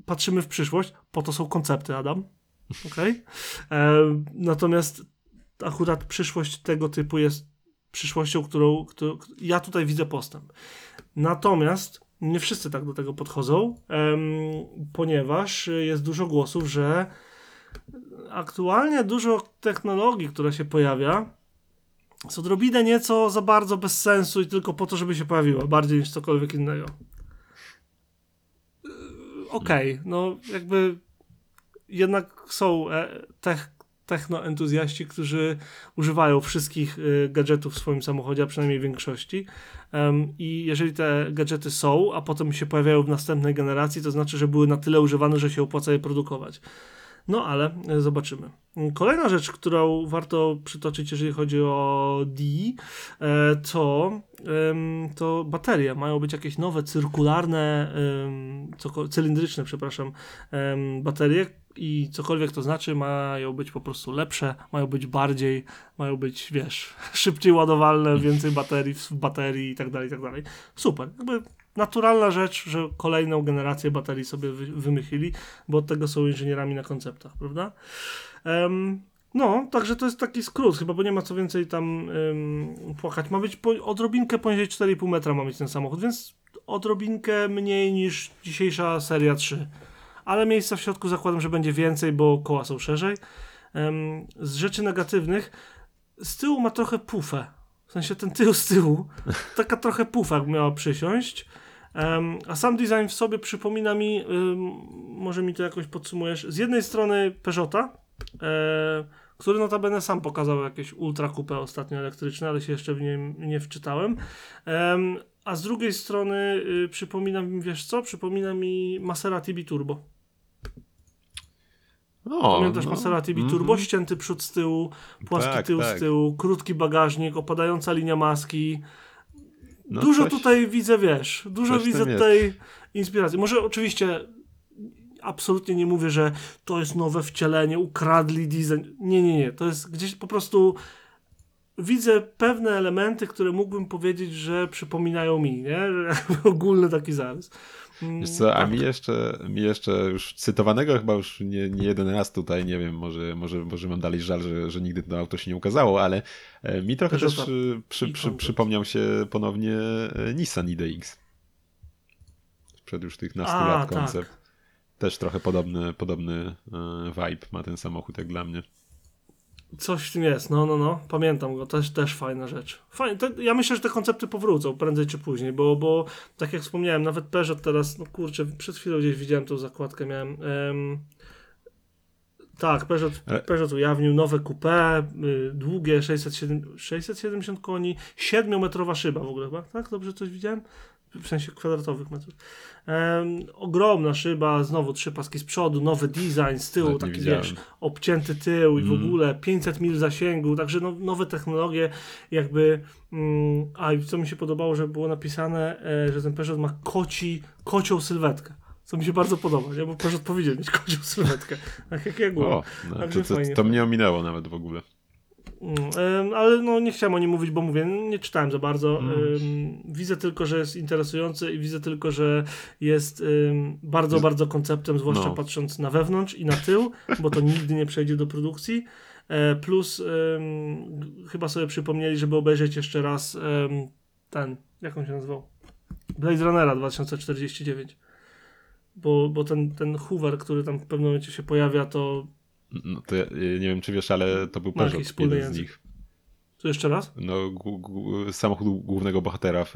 [SPEAKER 2] patrzymy w przyszłość, po to są koncepty, Adam. Okej? Em, Natomiast akurat przyszłość tego typu jest przyszłością, którą, którą ja tutaj widzę postęp. Natomiast nie wszyscy tak do tego podchodzą, em, ponieważ jest dużo głosów, że aktualnie dużo technologii, która się pojawia, jest odrobinę nieco za bardzo bez sensu i tylko po to, żeby się pojawiła, bardziej niż cokolwiek innego. Yy, Okej, no jakby jednak są e, tech, technoentuzjaści, którzy używają wszystkich y, gadżetów w swoim samochodzie, a przynajmniej większości. Um, I jeżeli te gadżety są, a potem się pojawiają w następnej generacji, to znaczy, że były na tyle używane, że się opłaca je produkować. No ale e, zobaczymy. Kolejna rzecz, którą warto przytoczyć, jeżeli chodzi o D, e, to, to baterie. Mają być jakieś nowe cyrkularne, cylindryczne, przepraszam, baterie i cokolwiek to znaczy, mają być po prostu lepsze, mają być bardziej, mają być, wiesz, szybciej ładowalne, więcej baterii w baterii i tak dalej, i tak dalej. Super. Jakby naturalna rzecz, że kolejną generację baterii sobie wy, wymyślili, bo od tego są inżynierami na konceptach, prawda? Um, no, także to jest taki skrót, chyba, bo nie ma co więcej tam um, płakać. Ma być po, odrobinkę poniżej 4,5 metra ma być ten samochód, więc odrobinkę mniej niż dzisiejsza seria 3. Ale miejsca w środku zakładam, że będzie więcej, bo koła są szerzej. Um, z rzeczy negatywnych, z tyłu ma trochę pufę. W sensie ten tył z tyłu, taka trochę pufa miała przysiąść. Um, a sam design w sobie przypomina mi, um, może mi to jakoś podsumujesz, z jednej strony Peugeota, e, który notabene sam pokazał jakieś ultra coupe ostatnio elektryczne, ale się jeszcze w nim nie wczytałem. Um, a z drugiej strony y, przypomina mi, wiesz co, przypomina mi Maserati Biturbo. O, Pamiętasz no, Maserati Biturbo? Mm. Ścięty przód z tyłu, płaski tak, tył tak. z tyłu, krótki bagażnik, opadająca linia maski. No dużo coś, tutaj widzę, wiesz, dużo widzę tutaj inspiracji. Może oczywiście absolutnie nie mówię, że to jest nowe wcielenie, ukradli design. Nie, nie, nie. To jest gdzieś po prostu widzę pewne elementy, które mógłbym powiedzieć, że przypominają mi, nie? Ogólny taki zarys.
[SPEAKER 1] Wiesz co, a tak. mi jeszcze, mi jeszcze już cytowanego chyba już nie, nie jeden raz tutaj, nie wiem, może, może, może mam dalej żal, że, że nigdy to auto się nie ukazało, ale e, mi trochę też e, przy, przy, przypomniał się ponownie e, Nissan IDX. Sprzed już tych nastu lat koncept. Tak. Też trochę podobny, podobny vibe ma ten samochód jak dla mnie.
[SPEAKER 2] Coś w tym jest, no, no, no. Pamiętam go, też, też fajna rzecz. Fajne, te, ja myślę, że te koncepty powrócą prędzej czy później, bo, bo tak jak wspomniałem, nawet Peugeot teraz, no kurczę, przed chwilą gdzieś widziałem tą zakładkę, miałem. Um, tak, Peugeot, Peugeot ujawnił nowe coupé, y, długie 607, 670 koni, 7-metrowa szyba w ogóle chyba, tak? Dobrze coś widziałem? W sensie kwadratowych metrów. Um, ogromna szyba, znowu trzy paski z przodu, nowy design z tyłu, taki wiesz, obcięty tył i w mm. ogóle 500 mil zasięgu, także no, nowe technologie jakby, mm, a i co mi się podobało, że było napisane, e, że ten Peugeot ma koci, kocią sylwetkę. Co mi się bardzo podoba, nie? bo Peugeot powinien mieć kocią sylwetkę. Tak jak ja
[SPEAKER 1] O, no, to, to, to mnie ominęło nawet w ogóle.
[SPEAKER 2] Ale no nie chciałem o nim mówić, bo mówię, nie czytałem za bardzo. Mm. Widzę tylko, że jest interesujący i widzę tylko, że jest bardzo, bardzo konceptem, zwłaszcza no. patrząc na wewnątrz i na tył, bo to nigdy nie przejdzie do produkcji. E, plus chyba sobie przypomnieli, żeby obejrzeć jeszcze raz ten, jak on się nazywał? Blade Runnera 2049. Bo, bo ten, ten Hoover, który tam w pewnym momencie się pojawia, to
[SPEAKER 1] no to ja, nie wiem, czy wiesz, ale to był Peugeot, jeden język. z nich.
[SPEAKER 2] To jeszcze raz?
[SPEAKER 1] No, samochód głównego bohatera w,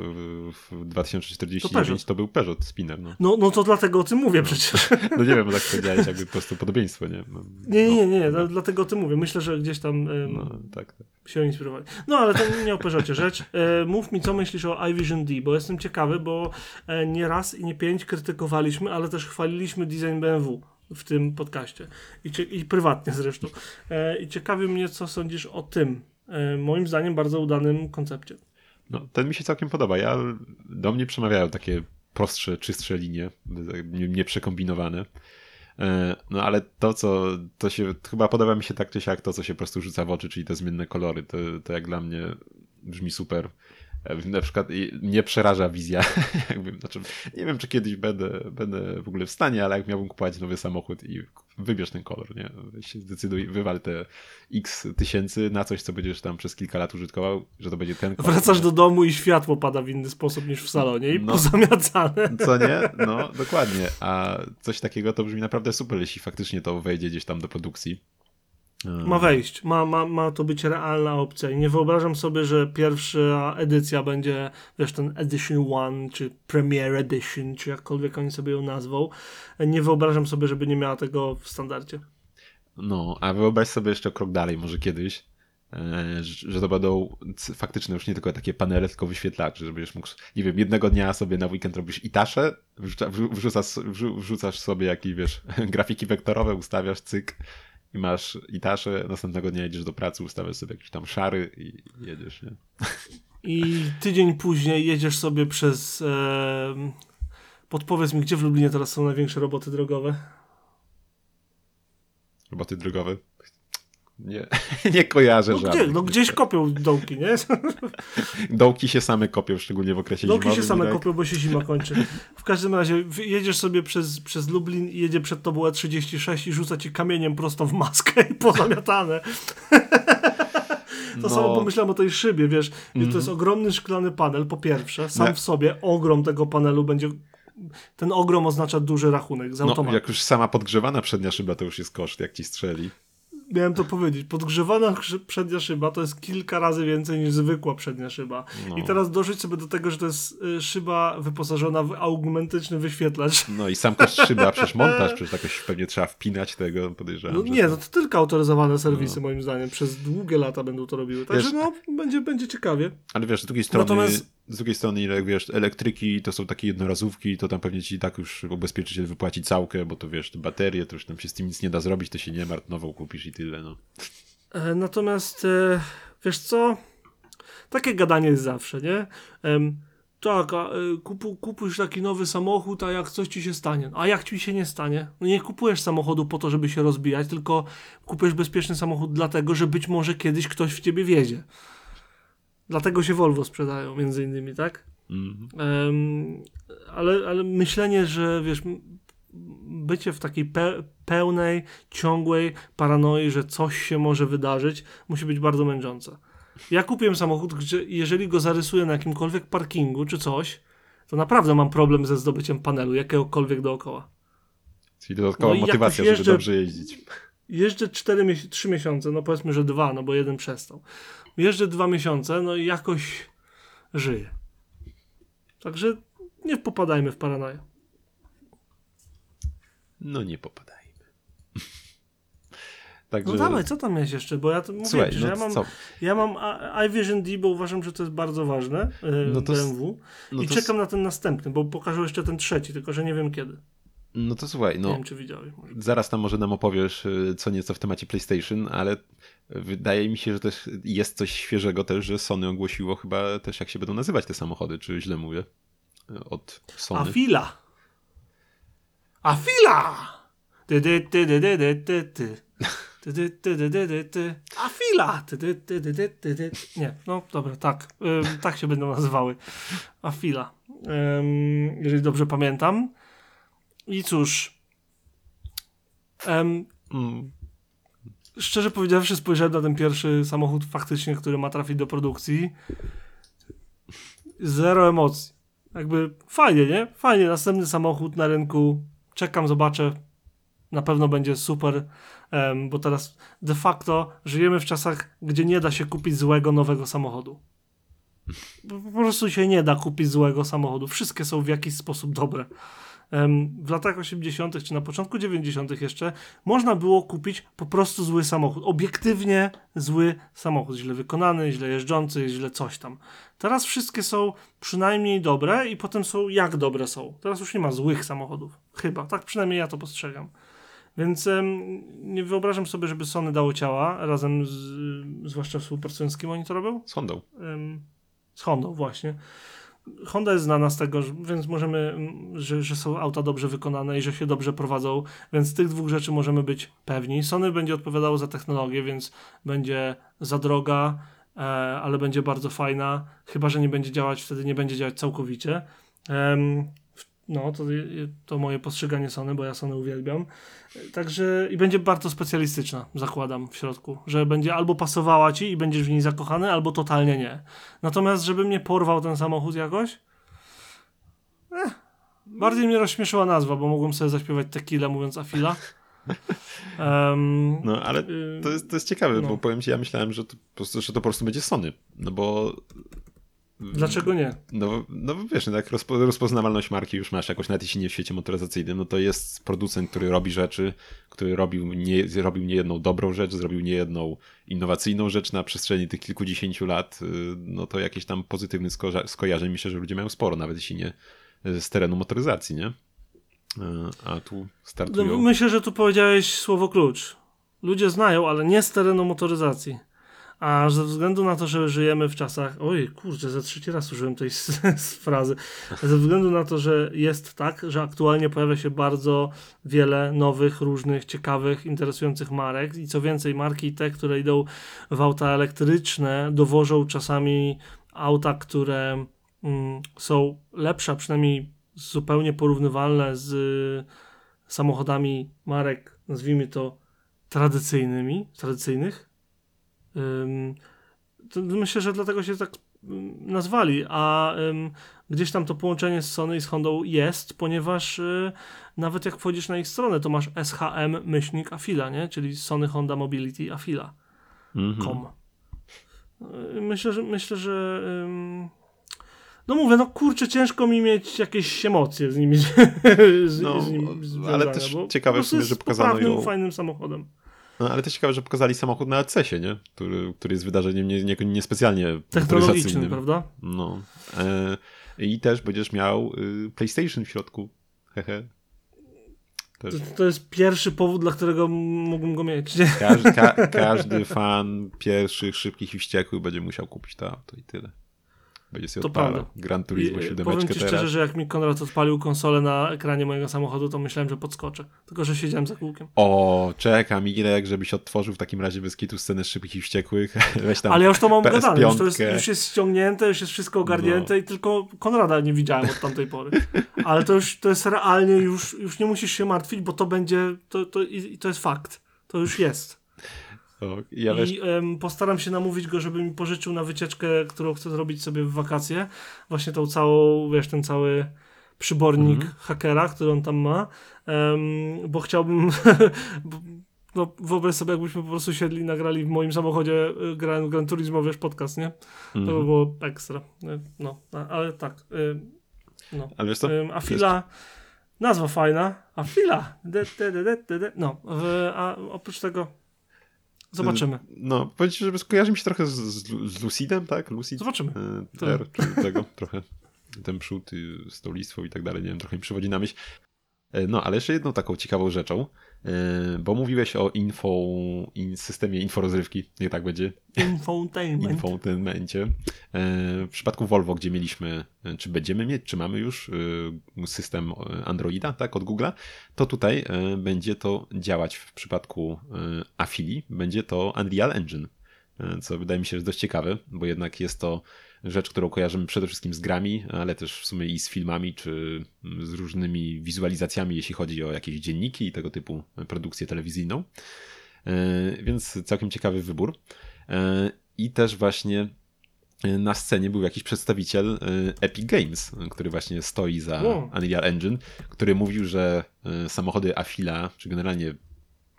[SPEAKER 1] w 2049 to, to, był Peugeot Spinner. No.
[SPEAKER 2] no. No, to dlatego o tym mówię no. przecież.
[SPEAKER 1] No nie wiem, bo tak powiedziałeś, jakby po prostu podobieństwo, nie? No,
[SPEAKER 2] nie, nie, nie, nie, dlatego o tym mówię. Myślę, że gdzieś tam no, tak, tak. się inspirowali. No, ale to nie o Peugeotie rzecz. E, mów mi, co myślisz o iVision D, bo jestem ciekawy, bo e, nie raz i nie pięć krytykowaliśmy, ale też chwaliliśmy design BMW w tym podcaście i, i prywatnie zresztą. E, I ciekawi mnie, co sądzisz o tym, e, moim zdaniem, bardzo udanym koncepcie.
[SPEAKER 1] No, ten mi się całkiem podoba. Ja, do mnie przemawiają takie prostsze, czystsze linie, nieprzekombinowane. E, no ale to, co to się chyba podoba mi się tak czy siak to, co się po prostu rzuca w oczy, czyli te zmienne kolory. To, to jak dla mnie brzmi super. Na przykład mnie przeraża wizja. Jakby, znaczy, nie wiem, czy kiedyś będę, będę w ogóle w stanie, ale jak miałbym kupować nowy samochód i wybierz ten kolor, nie? Się zdecyduj, wywal te x tysięcy na coś, co będziesz tam przez kilka lat użytkował, że to będzie ten kolor.
[SPEAKER 2] Wracasz do domu i światło pada w inny sposób niż w salonie i no, pozamiatane.
[SPEAKER 1] Co nie? No, dokładnie. A coś takiego to brzmi naprawdę super, jeśli faktycznie to wejdzie gdzieś tam do produkcji.
[SPEAKER 2] Ma wejść, ma, ma, ma to być realna opcja i nie wyobrażam sobie, że pierwsza edycja będzie, wiesz, ten Edition One, czy Premier Edition, czy jakkolwiek oni sobie ją nazwą. Nie wyobrażam sobie, żeby nie miała tego w standardzie.
[SPEAKER 1] No, a wyobraź sobie jeszcze krok dalej, może kiedyś, e, że to będą faktyczne już nie tylko takie panele, tylko wyświetlacze, żebyś mógł, nie wiem, jednego dnia sobie na weekend robisz i taszę, wrzucasz, wrzucasz sobie jakieś, wiesz, grafiki wektorowe, ustawiasz cyk i masz i taszę, następnego dnia jedziesz do pracy, ustawiasz sobie jakiś tam szary i jedziesz, nie?
[SPEAKER 2] I tydzień później jedziesz sobie przez... E... Podpowiedz mi, gdzie w Lublinie teraz są największe roboty drogowe?
[SPEAKER 1] Roboty drogowe? Nie, nie kojarzę
[SPEAKER 2] no
[SPEAKER 1] żadnych.
[SPEAKER 2] Gdzie? No gdzieś kopią dołki, nie?
[SPEAKER 1] Dołki się same kopią, szczególnie w okresie
[SPEAKER 2] dołki
[SPEAKER 1] zimowym.
[SPEAKER 2] się same
[SPEAKER 1] tak?
[SPEAKER 2] kopią, bo się zima kończy. W każdym razie jedziesz sobie przez, przez Lublin i jedzie przed tobą E36 i rzuca ci kamieniem prosto w maskę i pozamiatane. To no. samo pomyślałem o tej szybie, wiesz, mm. to jest ogromny szklany panel, po pierwsze, sam w sobie ogrom tego panelu będzie ten ogrom oznacza duży rachunek z automatu.
[SPEAKER 1] No, jak już sama podgrzewana przednia szyba, to już jest koszt, jak ci strzeli
[SPEAKER 2] miałem to powiedzieć. Podgrzewana przednia szyba to jest kilka razy więcej niż zwykła przednia szyba. No. I teraz dożyć sobie do tego, że to jest y, szyba wyposażona w augmentyczny wyświetlacz.
[SPEAKER 1] No i sam koszt szyba, przecież montaż, przecież jakoś pewnie trzeba wpinać tego, podejrzewam.
[SPEAKER 2] No nie, to... no to tylko autoryzowane serwisy no. moim zdaniem. Przez długie lata będą to robiły. Także wiesz, no, będzie, będzie ciekawie.
[SPEAKER 1] Ale wiesz, z drugiej strony... Natomiast z drugiej strony, jak wiesz, elektryki to są takie jednorazówki, to tam pewnie ci tak już ubezpieczyciel wypłaci całkę, bo to wiesz, te baterie, to już tam się z tym nic nie da zrobić, to się nie martw, nową kupisz i tyle, no.
[SPEAKER 2] E, natomiast, e, wiesz co, takie gadanie jest zawsze, nie? tak, a, e, kupu, kupujesz taki nowy samochód, a jak coś ci się stanie? A jak ci się nie stanie? No nie kupujesz samochodu po to, żeby się rozbijać, tylko kupujesz bezpieczny samochód dlatego, że być może kiedyś ktoś w ciebie wiedzie. Dlatego się Volvo sprzedają, między innymi, tak? Um, ale, ale myślenie, że wiesz, bycie w takiej pe pełnej, ciągłej paranoi, że coś się może wydarzyć, musi być bardzo męczące. Ja kupiłem samochód, gdzie jeżeli go zarysuję na jakimkolwiek parkingu czy coś, to naprawdę mam problem ze zdobyciem panelu jakiegokolwiek dookoła.
[SPEAKER 1] Czyli dodatkowa no motywacja, jeżdżę, żeby dobrze jeździć.
[SPEAKER 2] Jeżdżę 4 3 miesiące, no powiedzmy, że dwa, no bo jeden przestał. Jeżdżę dwa miesiące, no i jakoś żyję. Także nie popadajmy w paranoję.
[SPEAKER 1] No nie popadajmy.
[SPEAKER 2] Także... No dawaj, co tam jest jeszcze? Bo ja to mówię, Słuchaj, że no ja mam, co? ja mam iVision D, bo uważam, że to jest bardzo ważne yy, no to, BMW no i czekam na ten następny, bo pokażę jeszcze ten trzeci, tylko że nie wiem kiedy.
[SPEAKER 1] No to słuchaj, no. Nie
[SPEAKER 2] wiem, czy widziałeś.
[SPEAKER 1] Zaraz tam może nam opowiesz y, co nieco w temacie PlayStation, ale wydaje mi się, że też jest coś świeżego też, że Sony ogłosiło chyba też jak się będą nazywać te samochody, czy źle mówię? Od Sony.
[SPEAKER 2] Afila! Afila! Ty, ty, ty, ty, ty, ty, ty. Afila! Nie, no dobra, tak. Tak się będą nazywały. Afila. Jeżeli dobrze pamiętam. I cóż. Mm. Szczerze powiedziawszy, spojrzałem na ten pierwszy samochód faktycznie, który ma trafić do produkcji. Zero emocji. Jakby fajnie, nie? Fajnie, następny samochód na rynku. Czekam, zobaczę. Na pewno będzie super, um, bo teraz de facto żyjemy w czasach, gdzie nie da się kupić złego nowego samochodu. Po prostu się nie da kupić złego samochodu. Wszystkie są w jakiś sposób dobre w latach 80., czy na początku 90. jeszcze, można było kupić po prostu zły samochód. Obiektywnie zły samochód, źle wykonany, źle jeżdżący, źle coś tam. Teraz wszystkie są przynajmniej dobre i potem są jak dobre są. Teraz już nie ma złych samochodów. Chyba, tak przynajmniej ja to postrzegam. Więc nie wyobrażam sobie, żeby Sony dało ciała razem z, zwłaszcza współpracując z kim oni to robią?
[SPEAKER 1] Z Hondą.
[SPEAKER 2] z Hondą, właśnie. Honda jest znana z tego, więc możemy, że, że, są auta dobrze wykonane i że się dobrze prowadzą, więc z tych dwóch rzeczy możemy być pewni. Sony będzie odpowiadało za technologię, więc będzie za droga, e, ale będzie bardzo fajna, chyba że nie będzie działać, wtedy nie będzie działać całkowicie. E, no, to, to moje postrzeganie Sony, bo ja Sony uwielbiam. Także i będzie bardzo specjalistyczna, zakładam w środku, że będzie albo pasowała ci i będziesz w niej zakochany, albo totalnie nie. Natomiast, żeby mnie porwał ten samochód jakoś, eh, bardziej mnie rozśmieszyła nazwa, bo mogłem sobie zaśpiewać tequila mówiąc Afila.
[SPEAKER 1] Um, no, ale to jest, to jest ciekawe, no. bo powiem ci, ja myślałem, że to, po prostu, że to po prostu będzie Sony, no bo
[SPEAKER 2] Dlaczego nie?
[SPEAKER 1] No, no wiesz, jak rozpo, rozpoznawalność marki już masz jakoś, nawet jeśli nie w świecie motoryzacyjnym, no to jest producent, który robi rzeczy, który robił nie, zrobił nie jedną dobrą rzecz, zrobił nie jedną innowacyjną rzecz na przestrzeni tych kilkudziesięciu lat, y, no to jakieś tam pozytywnych sko skojarzeń myślę, że ludzie mają sporo, nawet jeśli nie z terenu motoryzacji, nie? Y, a tu startują...
[SPEAKER 2] No, myślę, że tu powiedziałeś słowo klucz. Ludzie znają, ale nie z terenu motoryzacji. A ze względu na to, że żyjemy w czasach. Oj, kurczę, za trzeci raz użyłem tej z, z frazy. Ze względu na to, że jest tak, że aktualnie pojawia się bardzo wiele nowych, różnych, ciekawych, interesujących marek. I co więcej, marki te, które idą w auta elektryczne, dowożą czasami auta, które mm, są lepsze, przynajmniej zupełnie porównywalne z samochodami marek, nazwijmy to tradycyjnymi, tradycyjnych myślę, że dlatego się tak nazwali, a gdzieś tam to połączenie z Sony i z Hondą jest, ponieważ y, nawet jak wchodzisz na ich stronę, to masz SHM myślnik Afila, nie? czyli Sony Honda Mobility Afila.
[SPEAKER 1] Mhm.
[SPEAKER 2] Y, myślę, że myślę, że no mówię, no kurczę, ciężko mi mieć jakieś emocje z nimi, z,
[SPEAKER 1] no,
[SPEAKER 2] z nim
[SPEAKER 1] ale też ciekawe w sumie, że pokazano ją...
[SPEAKER 2] fajnym samochodem.
[SPEAKER 1] No, ale też ciekawe, że pokazali samochód na LCS-ie, nie? Który, który jest wydarzeniem niespecjalnie nie, nie, specjalnie
[SPEAKER 2] technologicznym, prawda?
[SPEAKER 1] No. E, I też będziesz miał y, PlayStation w środku. Hehe.
[SPEAKER 2] To, to, jest pierwszy powód, dla którego mógłbym go mieć. Nie?
[SPEAKER 1] Każdy, ka każdy fan pierwszych, szybkich i wściekłych będzie musiał kupić to auto i tyle. Będzie sobie to odpalał. Prawda. Gran Turismo 7
[SPEAKER 2] Powiem ci
[SPEAKER 1] teraz.
[SPEAKER 2] szczerze, że jak mi Konrad odpalił konsolę na ekranie mojego samochodu, to myślałem, że podskoczę. Tylko, że siedziałem za kółkiem.
[SPEAKER 1] O, czekam Irek, żebyś otworzył w takim razie bez kitu scenę szybkich i wściekłych. Weź tam
[SPEAKER 2] Ale ja już to mam gadane, już, to jest, już jest ściągnięte, już jest wszystko ogarnięte no. i tylko Konrada nie widziałem od tamtej pory. Ale to już to jest realnie, już, już nie musisz się martwić, bo to będzie, to, to, i, to jest fakt. To już jest.
[SPEAKER 1] Ja
[SPEAKER 2] I postaram się namówić go, żeby mi pożyczył na wycieczkę, którą chcę zrobić sobie w wakacje. Właśnie tą całą, wiesz, ten cały przybornik mm -hmm. hakera, który on tam ma, bo chciałbym. no, wyobraź sobie, jakbyśmy po prostu siedli i nagrali w moim samochodzie y, Gran, Gran Turismo, wiesz, podcast, nie? Mm -hmm. To by mhm. było ekstra. Y, no, ale tak. Y, no.
[SPEAKER 1] Ale wiesz co?
[SPEAKER 2] Afila. Nazwa fajna. Afila. De, de, de, de, de. No, a oprócz tego Zobaczymy.
[SPEAKER 1] No, powiedzieć, że skojarzy mi się trochę z, z, Lucidem, tak? Lucid.
[SPEAKER 2] Zobaczymy.
[SPEAKER 1] E, R, czyli tego trochę ten przód, z tą listwą i tak dalej, nie wiem, trochę mi przywodzi na myśl. E, no, ale jeszcze jedną taką ciekawą rzeczą, bo mówiłeś o info, in, systemie inforozrywki, nie tak będzie?
[SPEAKER 2] Infotainment.
[SPEAKER 1] Infotainmencie. E, w przypadku Volvo, gdzie mieliśmy, czy będziemy mieć, czy mamy już system Androida, tak, od Google'a, to tutaj będzie to działać w przypadku Afili, będzie to Unreal Engine, co wydaje mi się, że dość ciekawe, bo jednak jest to rzecz, którą kojarzymy przede wszystkim z grami, ale też w sumie i z filmami, czy z różnymi wizualizacjami, jeśli chodzi o jakieś dzienniki i tego typu produkcję telewizyjną. E, więc całkiem ciekawy wybór. E, I też właśnie e, na scenie był jakiś przedstawiciel Epic Games, który właśnie stoi za Unreal Engine, który mówił, że samochody Afila, czy generalnie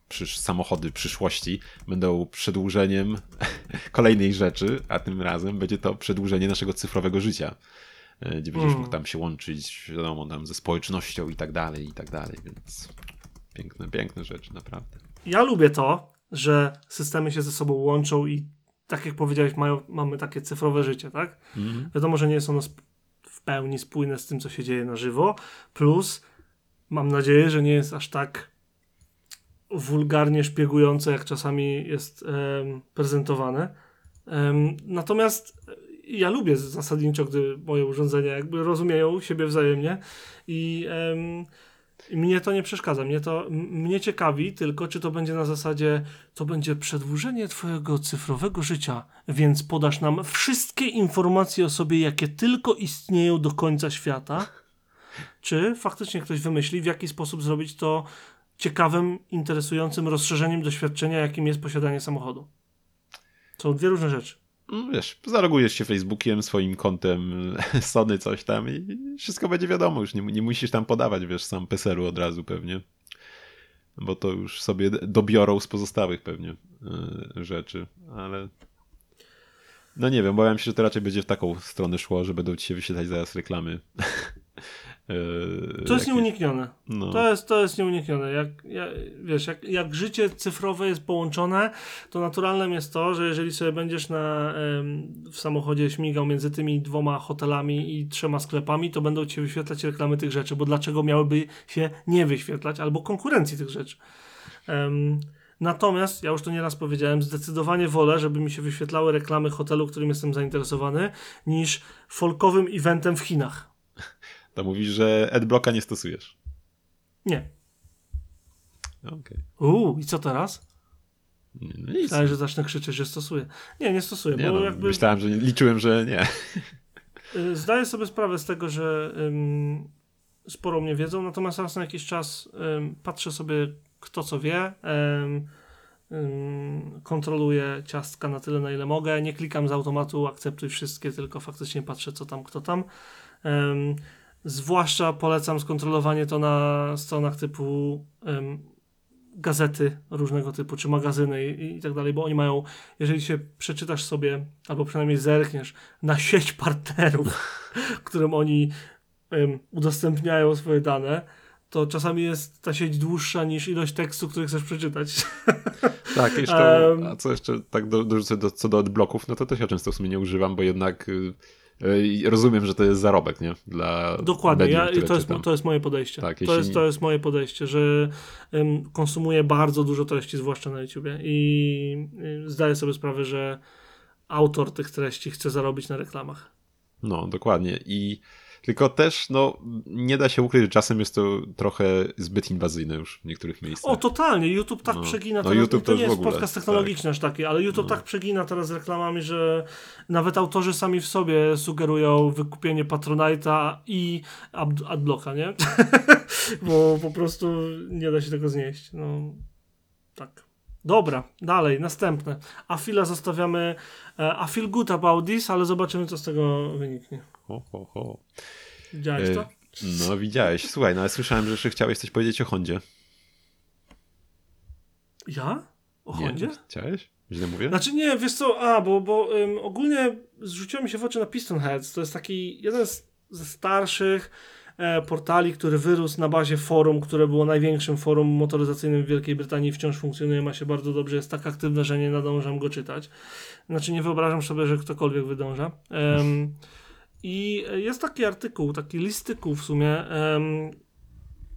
[SPEAKER 1] przysz, samochody przyszłości będą przedłużeniem kolejnej rzeczy, a tym razem będzie to przedłużenie naszego cyfrowego życia. E, gdzie będziesz mm. mógł tam się łączyć, wiadomo, tam ze społecznością i tak dalej, i tak dalej, więc piękne, piękne rzeczy, naprawdę.
[SPEAKER 2] Ja lubię to, że systemy się ze sobą łączą i tak jak powiedziałeś, mają, mamy takie cyfrowe życie, tak? Mm. Wiadomo, że nie jest ono w pełni spójne z tym, co się dzieje na żywo, plus mam nadzieję, że nie jest aż tak wulgarnie szpiegujące, jak czasami jest prezentowane. Natomiast ja lubię zasadniczo, gdy moje urządzenia jakby rozumieją siebie wzajemnie i mnie to nie przeszkadza. Mnie to mnie ciekawi tylko, czy to będzie na zasadzie to będzie przedłużenie twojego cyfrowego życia, więc podasz nam wszystkie informacje o sobie, jakie tylko istnieją do końca świata. Czy faktycznie ktoś wymyśli, w jaki sposób zrobić to ciekawym, interesującym rozszerzeniem doświadczenia, jakim jest posiadanie samochodu. Są dwie różne rzeczy.
[SPEAKER 1] No, wiesz, zalogujesz się Facebookiem, swoim kontem Sony, coś tam i wszystko będzie wiadomo. Już nie, nie musisz tam podawać, wiesz, sam PESEL-u od razu pewnie. Bo to już sobie dobiorą z pozostałych pewnie yy, rzeczy, ale No nie wiem, obawiam się, że to raczej będzie w taką stronę szło, że będą ci się wyświetlać zaraz reklamy.
[SPEAKER 2] Yy, to jest nieuniknione. No. To, jest, to jest nieuniknione. Jak, jak, wiesz, jak, jak życie cyfrowe jest połączone, to naturalnym jest to, że jeżeli sobie będziesz na, w samochodzie śmigał między tymi dwoma hotelami i trzema sklepami, to będą ci wyświetlać reklamy tych rzeczy, bo dlaczego miałyby się nie wyświetlać, albo konkurencji tych rzeczy. Um, Natomiast, ja już to nieraz powiedziałem, zdecydowanie wolę, żeby mi się wyświetlały reklamy hotelu, którym jestem zainteresowany, niż folkowym eventem w Chinach.
[SPEAKER 1] To mówisz, że adblocka nie stosujesz.
[SPEAKER 2] Nie.
[SPEAKER 1] Okej. Okay.
[SPEAKER 2] Uuu, i co teraz?
[SPEAKER 1] Nie,
[SPEAKER 2] no Myślałem, że zacznę krzyczeć, że stosuję. Nie, nie stosuję. Nie, bo no, jakby...
[SPEAKER 1] Myślałem, że liczyłem, że nie.
[SPEAKER 2] Y, zdaję sobie sprawę z tego, że ym, sporo mnie wiedzą, natomiast raz na jakiś czas ym, patrzę sobie, kto co wie. Ym, kontroluję ciastka na tyle, na ile mogę. Nie klikam z automatu, akceptuj wszystkie, tylko faktycznie patrzę, co tam, kto tam. Zwłaszcza polecam skontrolowanie to na stronach typu um, gazety różnego typu, czy magazyny i, i, tak dalej, bo oni mają, jeżeli się przeczytasz sobie, albo przynajmniej zerkniesz na sieć partnerów, którym oni um, udostępniają swoje dane, to czasami jest ta sieć dłuższa niż ilość tekstu, który chcesz przeczytać.
[SPEAKER 1] Tak, jeszcze, um, a co jeszcze tak do, dorzucę do, co do adblocków, no to też ja często w sumie nie używam, bo jednak y, rozumiem, że to jest zarobek, nie? Dla
[SPEAKER 2] Dokładnie, medium, ja, to, jest, to jest moje podejście. Tak, to, jest, to jest moje podejście, że um, konsumuję bardzo dużo treści, zwłaszcza na YouTubie i y, zdaję sobie sprawę, że autor tych treści chce zarobić na reklamach.
[SPEAKER 1] No, dokładnie i tylko też, no, nie da się ukryć, że czasem jest to trochę zbyt inwazyjne już w niektórych miejscach.
[SPEAKER 2] O, totalnie. YouTube tak no. przegina
[SPEAKER 1] no, teraz. YouTube
[SPEAKER 2] to nie jest
[SPEAKER 1] ogóle,
[SPEAKER 2] podcast technologiczny tak. aż taki, ale YouTube no. tak przegina teraz reklamami, że nawet autorzy sami w sobie sugerują wykupienie Patronite'a i adblocka, nie? Bo po prostu nie da się tego znieść. No, tak. Dobra, dalej, następne. A Fila zostawiamy. A e, feel good about this, ale zobaczymy, co z tego wyniknie.
[SPEAKER 1] Ho, ho, ho.
[SPEAKER 2] Widziałeś to?
[SPEAKER 1] No, widziałeś. Słuchaj, no ale słyszałem, że jeszcze chciałeś coś powiedzieć o Hondzie.
[SPEAKER 2] Ja? O Hondzie? Nie,
[SPEAKER 1] chciałeś? Źle mówię?
[SPEAKER 2] Znaczy nie, wiesz co, a, bo, bo um, ogólnie zrzuciło mi się w oczy na Piston Heads. To jest taki jeden z, ze starszych e, portali, który wyrósł na bazie forum, które było największym forum motoryzacyjnym w Wielkiej Brytanii. Wciąż funkcjonuje, ma się bardzo dobrze, jest tak aktywne, że nie nadążam go czytać. Znaczy nie wyobrażam sobie, że ktokolwiek wydąża. Um, I jest taki artykuł, taki listykuł w sumie, um,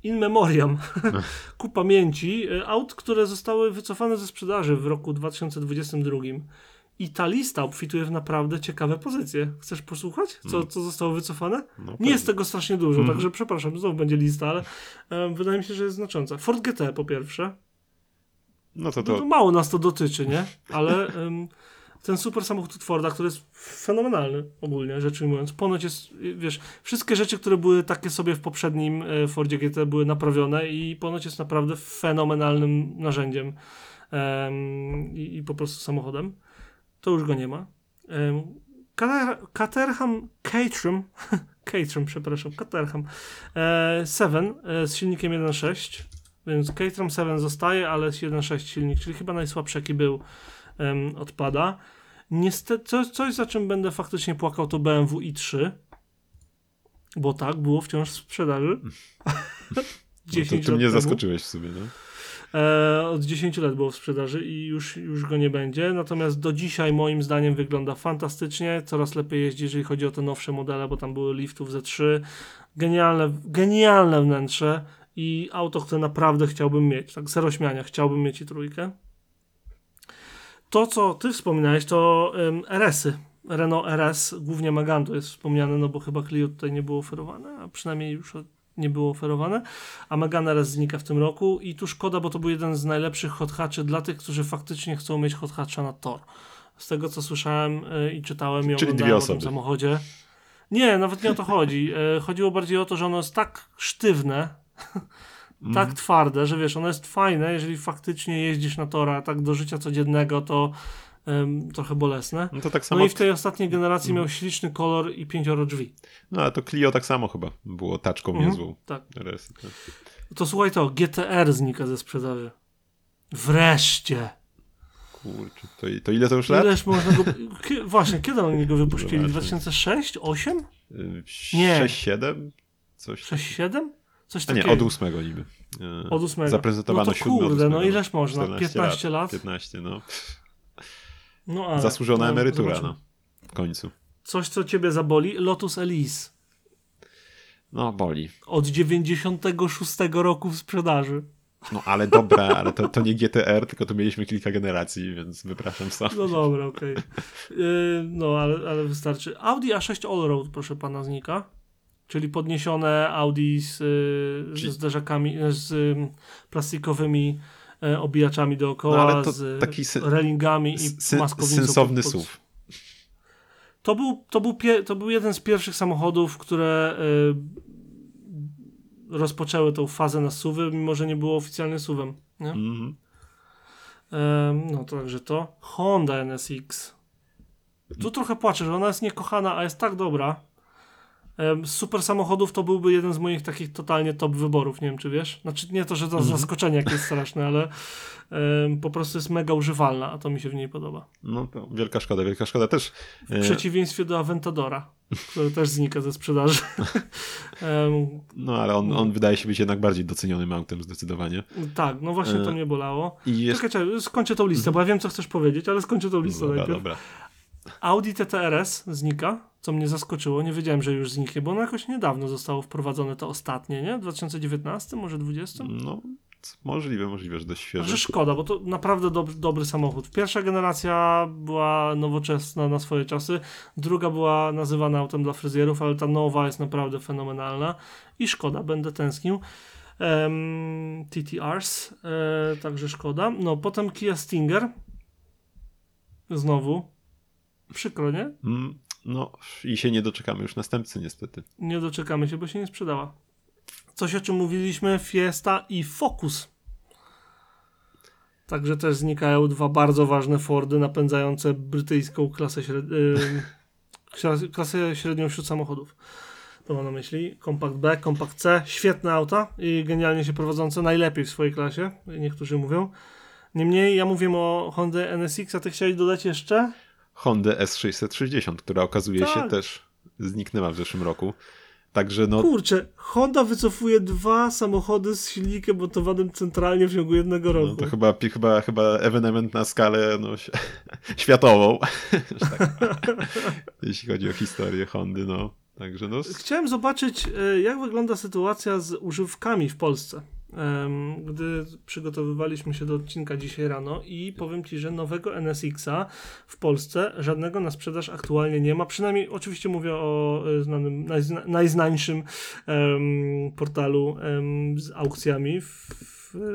[SPEAKER 2] in memoriam, ku pamięci, e, aut, które zostały wycofane ze sprzedaży w roku 2022. I ta lista obfituje w naprawdę ciekawe pozycje. Chcesz posłuchać, co, mm. co zostało wycofane? No, nie jest tego strasznie dużo, mm. także przepraszam, znowu będzie lista, ale um, wydaje mi się, że jest znacząca. Ford GT po pierwsze.
[SPEAKER 1] No to to...
[SPEAKER 2] No, mało nas to dotyczy, nie? Ale um, ten super samochód Forda, który jest fenomenalny ogólnie, rzecz ujmując. Ponoć jest, wiesz, wszystkie rzeczy, które były takie sobie w poprzednim e, Fordzie GT były naprawione i ponoć jest naprawdę fenomenalnym narzędziem um, i, i, po prostu samochodem. To już go nie ma. Um, Caterham Caterham Caterham, przepraszam, Caterham e, 7 e, z silnikiem 1.6 więc Caterham 7 zostaje, ale z 1.6 silnik, czyli chyba najsłabszy jaki był um, odpada. Niestety, coś, coś za czym będę faktycznie płakał to BMW i3, bo tak, było wciąż w sprzedaży.
[SPEAKER 1] 10 no to, to mnie temu. zaskoczyłeś w sumie, no?
[SPEAKER 2] E, od 10 lat było w sprzedaży i już, już go nie będzie. Natomiast do dzisiaj moim zdaniem wygląda fantastycznie. Coraz lepiej jeździ, jeżeli chodzi o te nowsze modele, bo tam były liftów Z3. Genialne, genialne wnętrze i auto, które naprawdę chciałbym mieć. Tak zero śmiania, chciałbym mieć i trójkę. To, co ty wspominałeś, to um, RS-y. Renault RS, głównie Megane jest wspomniane, no bo chyba Clio tutaj nie było oferowane, a przynajmniej już nie było oferowane, a Megane RS znika w tym roku i tu szkoda, bo to był jeden z najlepszych hot hatchy dla tych, którzy faktycznie chcą mieć hot hatcha na tor. Z tego, co słyszałem y, i czytałem i
[SPEAKER 1] Czyli oglądałem o tym
[SPEAKER 2] samochodzie. Nie, nawet nie o to chodzi. Y, chodziło bardziej o to, że ono jest tak sztywne, mm. tak twarde, że wiesz, ono jest fajne, jeżeli faktycznie jeździsz na tora tak do życia codziennego, to um, trochę bolesne.
[SPEAKER 1] No, to tak samo...
[SPEAKER 2] no i w tej ostatniej generacji mm. miał śliczny kolor i pięcioro drzwi.
[SPEAKER 1] No ale to Clio tak samo chyba było taczką mm. niezłą.
[SPEAKER 2] Tak. Res, tak. To słuchaj to, GTR znika ze sprzedaży. Wreszcie.
[SPEAKER 1] Kurczę, to, to ile to już lat?
[SPEAKER 2] Ileż można go... Właśnie, kiedy oni go wypuścili?
[SPEAKER 1] Zobaczmy.
[SPEAKER 2] 2006? 8?
[SPEAKER 1] Y,
[SPEAKER 2] Nie.
[SPEAKER 1] 6, 7? Coś
[SPEAKER 2] 6, 7? Coś
[SPEAKER 1] A nie,
[SPEAKER 2] takiego.
[SPEAKER 1] od ósmego niby. E,
[SPEAKER 2] Od ósmego.
[SPEAKER 1] Zaprezentowano
[SPEAKER 2] No to kurde, no ileż można?
[SPEAKER 1] 14
[SPEAKER 2] 15 lat?
[SPEAKER 1] 15, no.
[SPEAKER 2] No, ale,
[SPEAKER 1] Zasłużona
[SPEAKER 2] no,
[SPEAKER 1] emerytura,
[SPEAKER 2] zobaczymy.
[SPEAKER 1] no. W końcu.
[SPEAKER 2] Coś, co ciebie zaboli? Lotus Elise.
[SPEAKER 1] No, boli.
[SPEAKER 2] Od 96 roku w sprzedaży.
[SPEAKER 1] No, ale dobra, ale to, to nie GTR, tylko to mieliśmy kilka generacji, więc wypraszam sam.
[SPEAKER 2] No dobra, okej. Yy, No, ale, ale wystarczy. Audi A6 Allroad, proszę pana, znika. Czyli podniesione Audi z,
[SPEAKER 1] Czyli-
[SPEAKER 2] ze zderzakami, yy, z ym, plastikowymi yy, obijaczami dookoła,
[SPEAKER 1] No,
[SPEAKER 2] z
[SPEAKER 1] taki sy-
[SPEAKER 2] relingami i
[SPEAKER 1] Sy-
[SPEAKER 2] maskownicą.
[SPEAKER 1] sensowny
[SPEAKER 2] pod-
[SPEAKER 1] SUV.
[SPEAKER 2] To był, to, był to był jeden z pierwszych samochodów, które y, rozpoczęły tą fazę na SUVy, mimo że nie było oficjalnym SUVem. Nie?
[SPEAKER 1] Mhm.
[SPEAKER 2] Em, no to także to. Honda NSX. Tu trochę płaczę, że ona jest niekochana, a jest tak dobra. Super samochodów to byłby jeden z moich takich totalnie top wyborów, nie wiem czy wiesz. Znaczy nie to, że to
[SPEAKER 1] Mhm.
[SPEAKER 2] zaskoczenie jakieś straszne, ale em, po prostu jest mega używalna, a to mi się w niej podoba.
[SPEAKER 1] No to wielka szkoda, wielka szkoda też.
[SPEAKER 2] W
[SPEAKER 1] e,
[SPEAKER 2] przeciwieństwie do Aventadora, który też znika ze sprzedaży. Em,
[SPEAKER 1] No ale on, on wydaje się być jednak bardziej docenionym autem zdecydowanie.
[SPEAKER 2] tak, no właśnie to
[SPEAKER 1] E,
[SPEAKER 2] mnie bolało.
[SPEAKER 1] I jest...
[SPEAKER 2] Czekaj, czekaj, skończę tą listę, bo ja wiem, co chcesz powiedzieć, ale skończę tą listę
[SPEAKER 1] Dobra,
[SPEAKER 2] najpierw.
[SPEAKER 1] dobra.
[SPEAKER 2] Audi TTRS znika, co mnie zaskoczyło. Nie wiedziałem, że już zniknie, bo ono jakoś niedawno zostało wprowadzone, to ostatnie, nie? W 2019, może 20?
[SPEAKER 1] No, możliwe, możliwe, że dość świeże.
[SPEAKER 2] Że szkoda, bo to naprawdę dobry, dobry samochód. Pierwsza generacja była nowoczesna na swoje czasy, druga była nazywana autem dla fryzjerów, ale ta nowa jest naprawdę fenomenalna i szkoda, będę tęsknił. Em, TTRs, e, także szkoda. No, potem Kia Stinger. Znowu. Przykro, nie?
[SPEAKER 1] Mm, No i się nie doczekamy już następcy niestety.
[SPEAKER 2] Nie doczekamy się, bo się nie sprzedała. Coś o czym mówiliśmy, Fiesta i Focus. Także też znikają dwa bardzo ważne Fordy napędzające brytyjską klasę, śred... klas- klasę średnią wśród samochodów. To mam na myśli. Compact B, Compact C, świetne auta i genialnie się prowadzące, najlepiej w swojej klasie, niektórzy mówią. Niemniej ja mówię o Honda NSX, a ty chciałeś dodać jeszcze?
[SPEAKER 1] Honda S660, która okazuje się
[SPEAKER 2] Tak.
[SPEAKER 1] też zniknęła w zeszłym roku. Także no,
[SPEAKER 2] Kurczę, Honda wycofuje dwa samochody z silnikiem montowanym centralnie w ciągu jednego roku.
[SPEAKER 1] no to chyba, chyba, chyba ewenement na skalę no, światową. tak. Jeśli chodzi o historię Hondy, no. Także no.
[SPEAKER 2] Chciałem zobaczyć, e, jak wygląda sytuacja z używkami w Polsce. Gdy przygotowywaliśmy się do odcinka dzisiaj rano i powiem Ci, że nowego NSX-a w Polsce żadnego na sprzedaż aktualnie nie ma. Przynajmniej oczywiście mówię o e, znanym, najzna, najznańszym em, portalu em, z aukcjami w,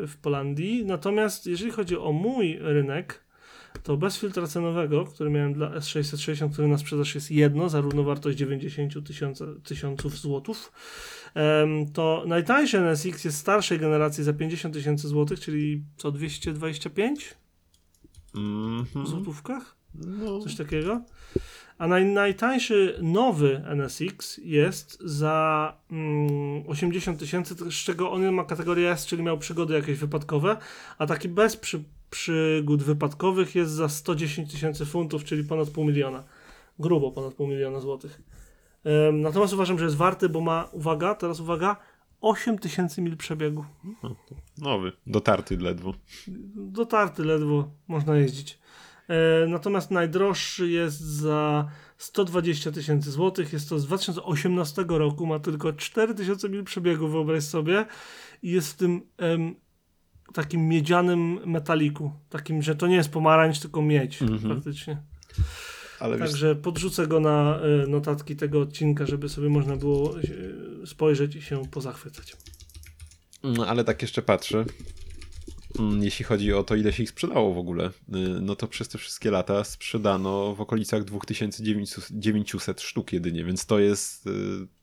[SPEAKER 2] w, Polandii. Natomiast jeżeli chodzi o mój rynek, to bez filtra cenowego, który miałem dla S660, który na sprzedaż jest jedno, za równowartość 90 tysiąca- tysiąców złotów, to najtańszy NSX jest starszej generacji za 50 tysięcy złotych, czyli co 225
[SPEAKER 1] Mhm.
[SPEAKER 2] w złotówkach?
[SPEAKER 1] No,
[SPEAKER 2] Coś takiego. A naj, najtańszy nowy NSX jest za mm, 80 tysięcy, z czego on ma kategorię S, czyli miał przygody jakieś wypadkowe, a taki bez przy, przygód wypadkowych jest za 110 tysięcy funtów, czyli ponad pół miliona. Grubo ponad pół miliona złotych. Natomiast uważam, że jest warty, bo ma, uwaga, teraz uwaga, 8 tysięcy mil przebiegu.
[SPEAKER 1] nowy, dotarty ledwo.
[SPEAKER 2] dotarty ledwo można jeździć. E, natomiast najdroższy jest za 120 tysięcy złotych. Jest to z 2018 roku, ma tylko 4000 mil przebiegu, wyobraź sobie. I jest w tym em, takim miedzianym metaliku. Takim, że to nie jest pomarańcz, tylko miedź
[SPEAKER 1] Mhm.
[SPEAKER 2] praktycznie.
[SPEAKER 1] Ale wiesz,
[SPEAKER 2] Także podrzucę go na e, notatki tego odcinka, żeby sobie można było e, spojrzeć i się pozachwycać.
[SPEAKER 1] Mm, Ale tak jeszcze patrzę. Mm, Jeśli chodzi o to, ile się ich sprzedało w ogóle, y, no to przez te wszystkie lata sprzedano w okolicach 2900 sztuk jedynie, więc to jest y,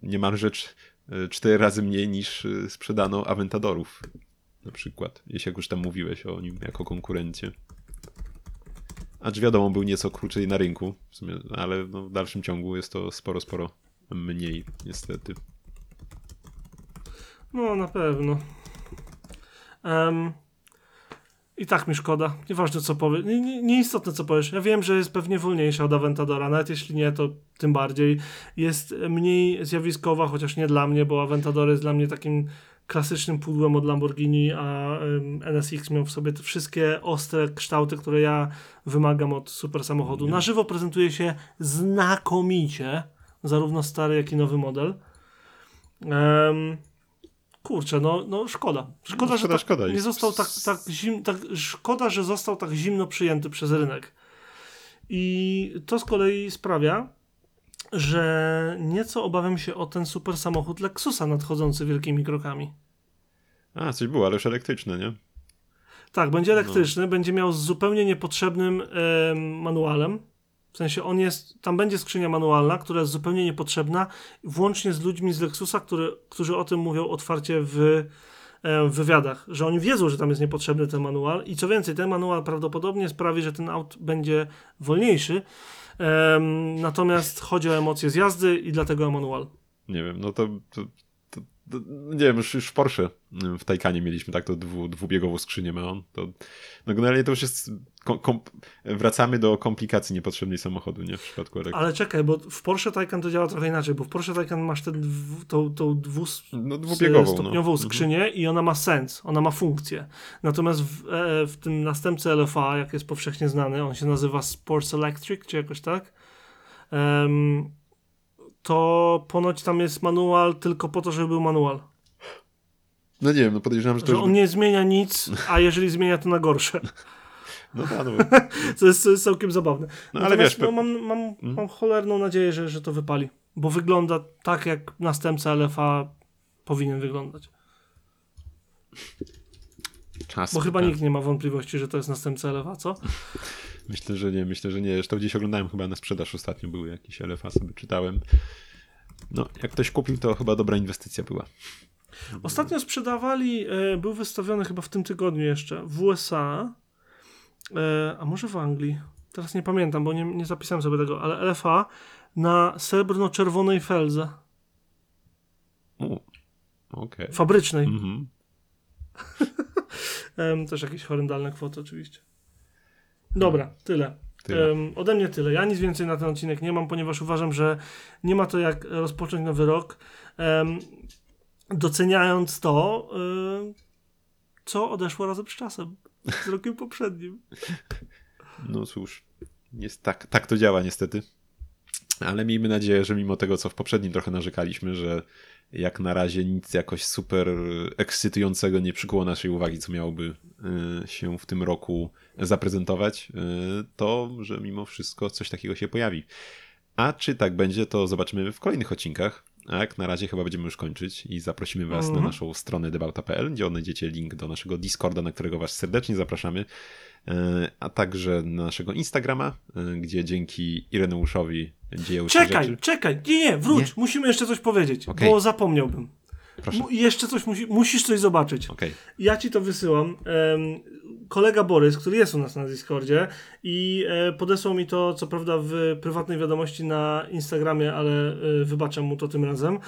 [SPEAKER 1] niemalże cz- y, cztery razy mniej niż y, sprzedano Aventadorów na przykład, jeśli jak już tam mówiłeś o nim jako konkurencie. Acz wiadomo, był nieco krócej na rynku, sumie, ale no w dalszym ciągu jest to sporo, sporo mniej niestety.
[SPEAKER 2] No, na pewno. Em, I tak mi szkoda. Nieważne co powiesz. Nie, nie, nieistotne co powiesz. Ja wiem, że jest pewnie wolniejsza od Aventadora. Nawet jeśli nie, to tym bardziej. Jest mniej zjawiskowa, chociaż nie dla mnie, bo Aventador jest dla mnie takim klasycznym pudłem od Lamborghini, a NSX miał w sobie te wszystkie ostre kształty, które ja wymagam od super samochodu. Na żywo prezentuje się znakomicie, zarówno stary, jak i nowy model. Em, kurczę, no, no szkoda. Szkoda,
[SPEAKER 1] No,
[SPEAKER 2] że
[SPEAKER 1] szkoda,
[SPEAKER 2] tak
[SPEAKER 1] szkoda.
[SPEAKER 2] nie został tak, tak, zim, tak, szkoda, że został tak zimno przyjęty przez rynek. I to z kolei sprawia, że nieco obawiam się o ten super samochód Lexusa nadchodzący wielkimi krokami.
[SPEAKER 1] A, coś było, ale już elektryczne, nie?
[SPEAKER 2] Tak, będzie elektryczny, będzie miał z zupełnie niepotrzebnym em, manualem. W sensie on jest, tam będzie skrzynia manualna, która jest zupełnie niepotrzebna, włącznie z ludźmi z Lexusa, który, którzy o tym mówią otwarcie w, em, w wywiadach, że oni wiedzą, że tam jest niepotrzebny ten manual i co więcej, ten manual prawdopodobnie sprawi, że ten aut będzie wolniejszy, em, natomiast chodzi o emocje z jazdy i dlatego o manual.
[SPEAKER 1] Nie wiem, no to, to nie wiem, już, już w Porsche mm, w Taycanie mieliśmy tak to dwu, dwubiegową skrzynię ma on. To, no generalnie to już jest, kom, kom, wracamy do komplikacji niepotrzebnej samochodu, nie? W przypadku elektryki.
[SPEAKER 2] Ale czekaj, bo w Porsche Taycan to działa trochę inaczej, bo w Porsche Taycan masz tę tą, tą dwus,
[SPEAKER 1] No dwubiegową,
[SPEAKER 2] stopniową
[SPEAKER 1] no.
[SPEAKER 2] skrzynię i ona ma sens, ona ma funkcję. Natomiast w, e, w tym następcy LFA, jak jest powszechnie znany, on się nazywa Sports Electric, czy jakoś tak, em, to ponoć tam jest manual tylko po to, żeby był manual.
[SPEAKER 1] No nie wiem, no podejrzewam, że to
[SPEAKER 2] Że on nie zmienia nic, a jeżeli zmienia, to na gorsze.
[SPEAKER 1] No tak, no,
[SPEAKER 2] Co jest, co jest całkiem zabawne.
[SPEAKER 1] No, ale wiesz,
[SPEAKER 2] no, mam, mam,
[SPEAKER 1] Mm.
[SPEAKER 2] mam cholerną nadzieję, że, że to wypali. Bo wygląda tak, jak następca LFA powinien wyglądać.
[SPEAKER 1] czas.
[SPEAKER 2] Bo chyba
[SPEAKER 1] tak.
[SPEAKER 2] nikt nie ma wątpliwości, że to jest następca LFA, co?
[SPEAKER 1] Myślę, że nie, myślę, że nie. Zresztą gdzieś oglądałem chyba na sprzedaż ostatnio, były jakieś LFA, sobie czytałem. No, jak ktoś kupił, to chyba dobra inwestycja była.
[SPEAKER 2] Ostatnio sprzedawali, e, był wystawiony chyba w tym tygodniu jeszcze w USA, e, a może w Anglii. Teraz nie pamiętam, bo nie, nie zapisałem sobie tego, ale LFA na srebrno-czerwonej feldze
[SPEAKER 1] U, Okej.
[SPEAKER 2] fabrycznej.
[SPEAKER 1] Mhm.
[SPEAKER 2] Em, też jakieś horrendalne kwoty oczywiście. Dobra, tyle.
[SPEAKER 1] Tyle.
[SPEAKER 2] Em, ode mnie tyle. Ja nic więcej na ten odcinek nie mam, ponieważ uważam, że nie ma to jak rozpocząć nowy rok, em, doceniając to, em, co odeszło razem z czasem, z rokiem poprzednim.
[SPEAKER 1] No cóż, jest tak, tak to działa niestety. Ale miejmy nadzieję, że mimo tego, co w poprzednim trochę narzekaliśmy, że jak na razie nic jakoś super ekscytującego nie przykuło naszej uwagi, co miałoby y, się w tym roku zaprezentować, y, to że mimo wszystko coś takiego się pojawi. A czy tak będzie, to zobaczymy w kolejnych odcinkach. A jak na razie chyba będziemy już kończyć i zaprosimy Was
[SPEAKER 2] Mhm.
[SPEAKER 1] na naszą stronę debauta.pl, gdzie znajdziecie link do naszego Discorda, na którego Was serdecznie zapraszamy, e, a także na naszego Instagrama, e, gdzie dzięki Ireneuszowi dzieją się
[SPEAKER 2] Czekaj,
[SPEAKER 1] rzeczy.
[SPEAKER 2] czekaj, nie, nie, wróć,
[SPEAKER 1] Nie?
[SPEAKER 2] musimy jeszcze coś powiedzieć,
[SPEAKER 1] Okej.
[SPEAKER 2] bo zapomniałbym.
[SPEAKER 1] Proszę.
[SPEAKER 2] Jeszcze coś musi, musisz coś zobaczyć.
[SPEAKER 1] Okej.
[SPEAKER 2] Ja ci to wysyłam. Kolega Borys, który jest u nas na Discordzie i e, podesłał mi to, co prawda, w prywatnej wiadomości na Instagramie, ale e, wybaczę mu to tym razem.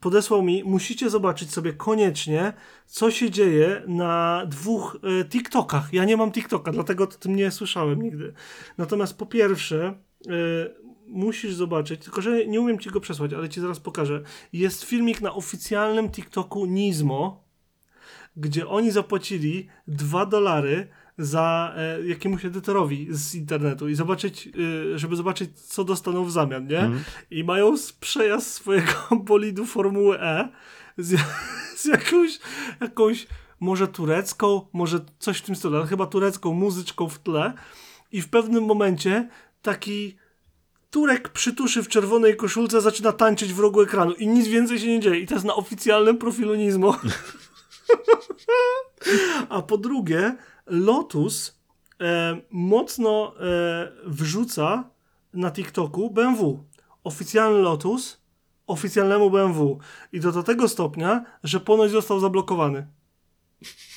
[SPEAKER 2] Podesłał mi, musicie zobaczyć sobie koniecznie, co się dzieje na dwóch e, TikTokach. Ja nie mam TikToka, dlatego o tym nie słyszałem nigdy. Natomiast po pierwsze, e, musisz zobaczyć, tylko że nie umiem ci go przesłać, ale ci zaraz pokażę. Jest filmik na oficjalnym TikToku Nizmo, gdzie oni zapłacili 2 dolary za e, jakiemuś edytorowi z internetu i zobaczyć, e, żeby zobaczyć, co dostaną w zamian, nie?
[SPEAKER 1] Mhm.
[SPEAKER 2] I mają przejazd swojego bolidu Formuły E z, z jakąś, jakąś może turecką, może coś w tym stylu, ale chyba turecką muzyczką w tle i w pewnym momencie taki Turek przytuszy w czerwonej koszulce zaczyna tańczyć w rogu ekranu i nic więcej się nie dzieje. I to jest na oficjalnym profilu Nizmo. A po drugie, Lotus e, mocno e, wrzuca na TikToku BMW. Oficjalny Lotus oficjalnemu BMW. I to do tego stopnia, że ponoć został zablokowany.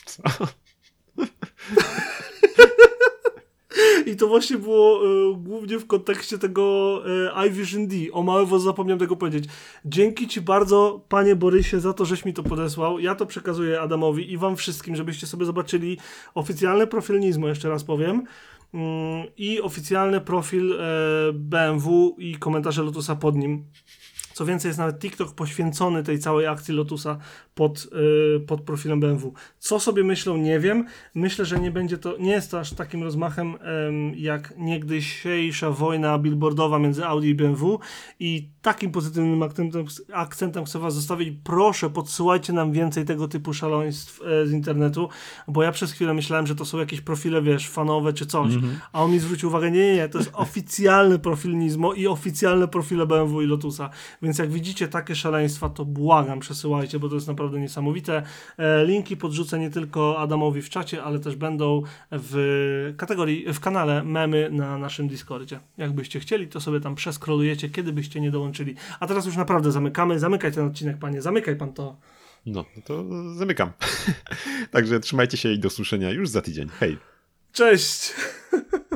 [SPEAKER 1] Co?
[SPEAKER 2] I to właśnie było e, głównie w kontekście tego e, iVision D. O włos zapomniałem tego powiedzieć. Dzięki Ci bardzo, Panie Borysie, za to, żeś mi to podesłał. Ja to przekazuję Adamowi i Wam wszystkim, żebyście sobie zobaczyli oficjalny profil Nizmo, jeszcze raz powiem. Mm, I oficjalny profil e, BMW i komentarze Lotusa pod nim. Co więcej, jest nawet TikTok poświęcony tej całej akcji Lotusa pod, yy, pod profilem BMW. Co sobie myślą, nie wiem. Myślę, że nie będzie to, nie jest to aż takim rozmachem ym, jak niegdysiejsza wojna billboardowa między Audi i BMW i takim pozytywnym akcentem, akcentem chcę was zostawić. Proszę, podsyłajcie nam więcej tego typu szaleństw e, z internetu, bo ja przez chwilę myślałem, że to są jakieś profile, wiesz, fanowe czy coś, a on mi zwrócił uwagę, nie, nie, nie, to jest oficjalny profil Nizmo i oficjalne profile BMW i Lotusa, więc jak widzicie takie szaleństwa, to błagam, przesyłajcie, bo to jest naprawdę niesamowite. E, linki podrzucę nie tylko Adamowi w czacie, ale też będą w kategorii, w kanale memy na naszym Discordzie. Jakbyście chcieli, to sobie tam przeskrolujecie, kiedy byście nie dołączyli. A teraz już naprawdę zamykamy. Zamykaj ten odcinek, panie, zamykaj pan to.
[SPEAKER 1] No, no to zamykam. Także trzymajcie się i do słyszenia już za tydzień. Hej.
[SPEAKER 2] Cześć!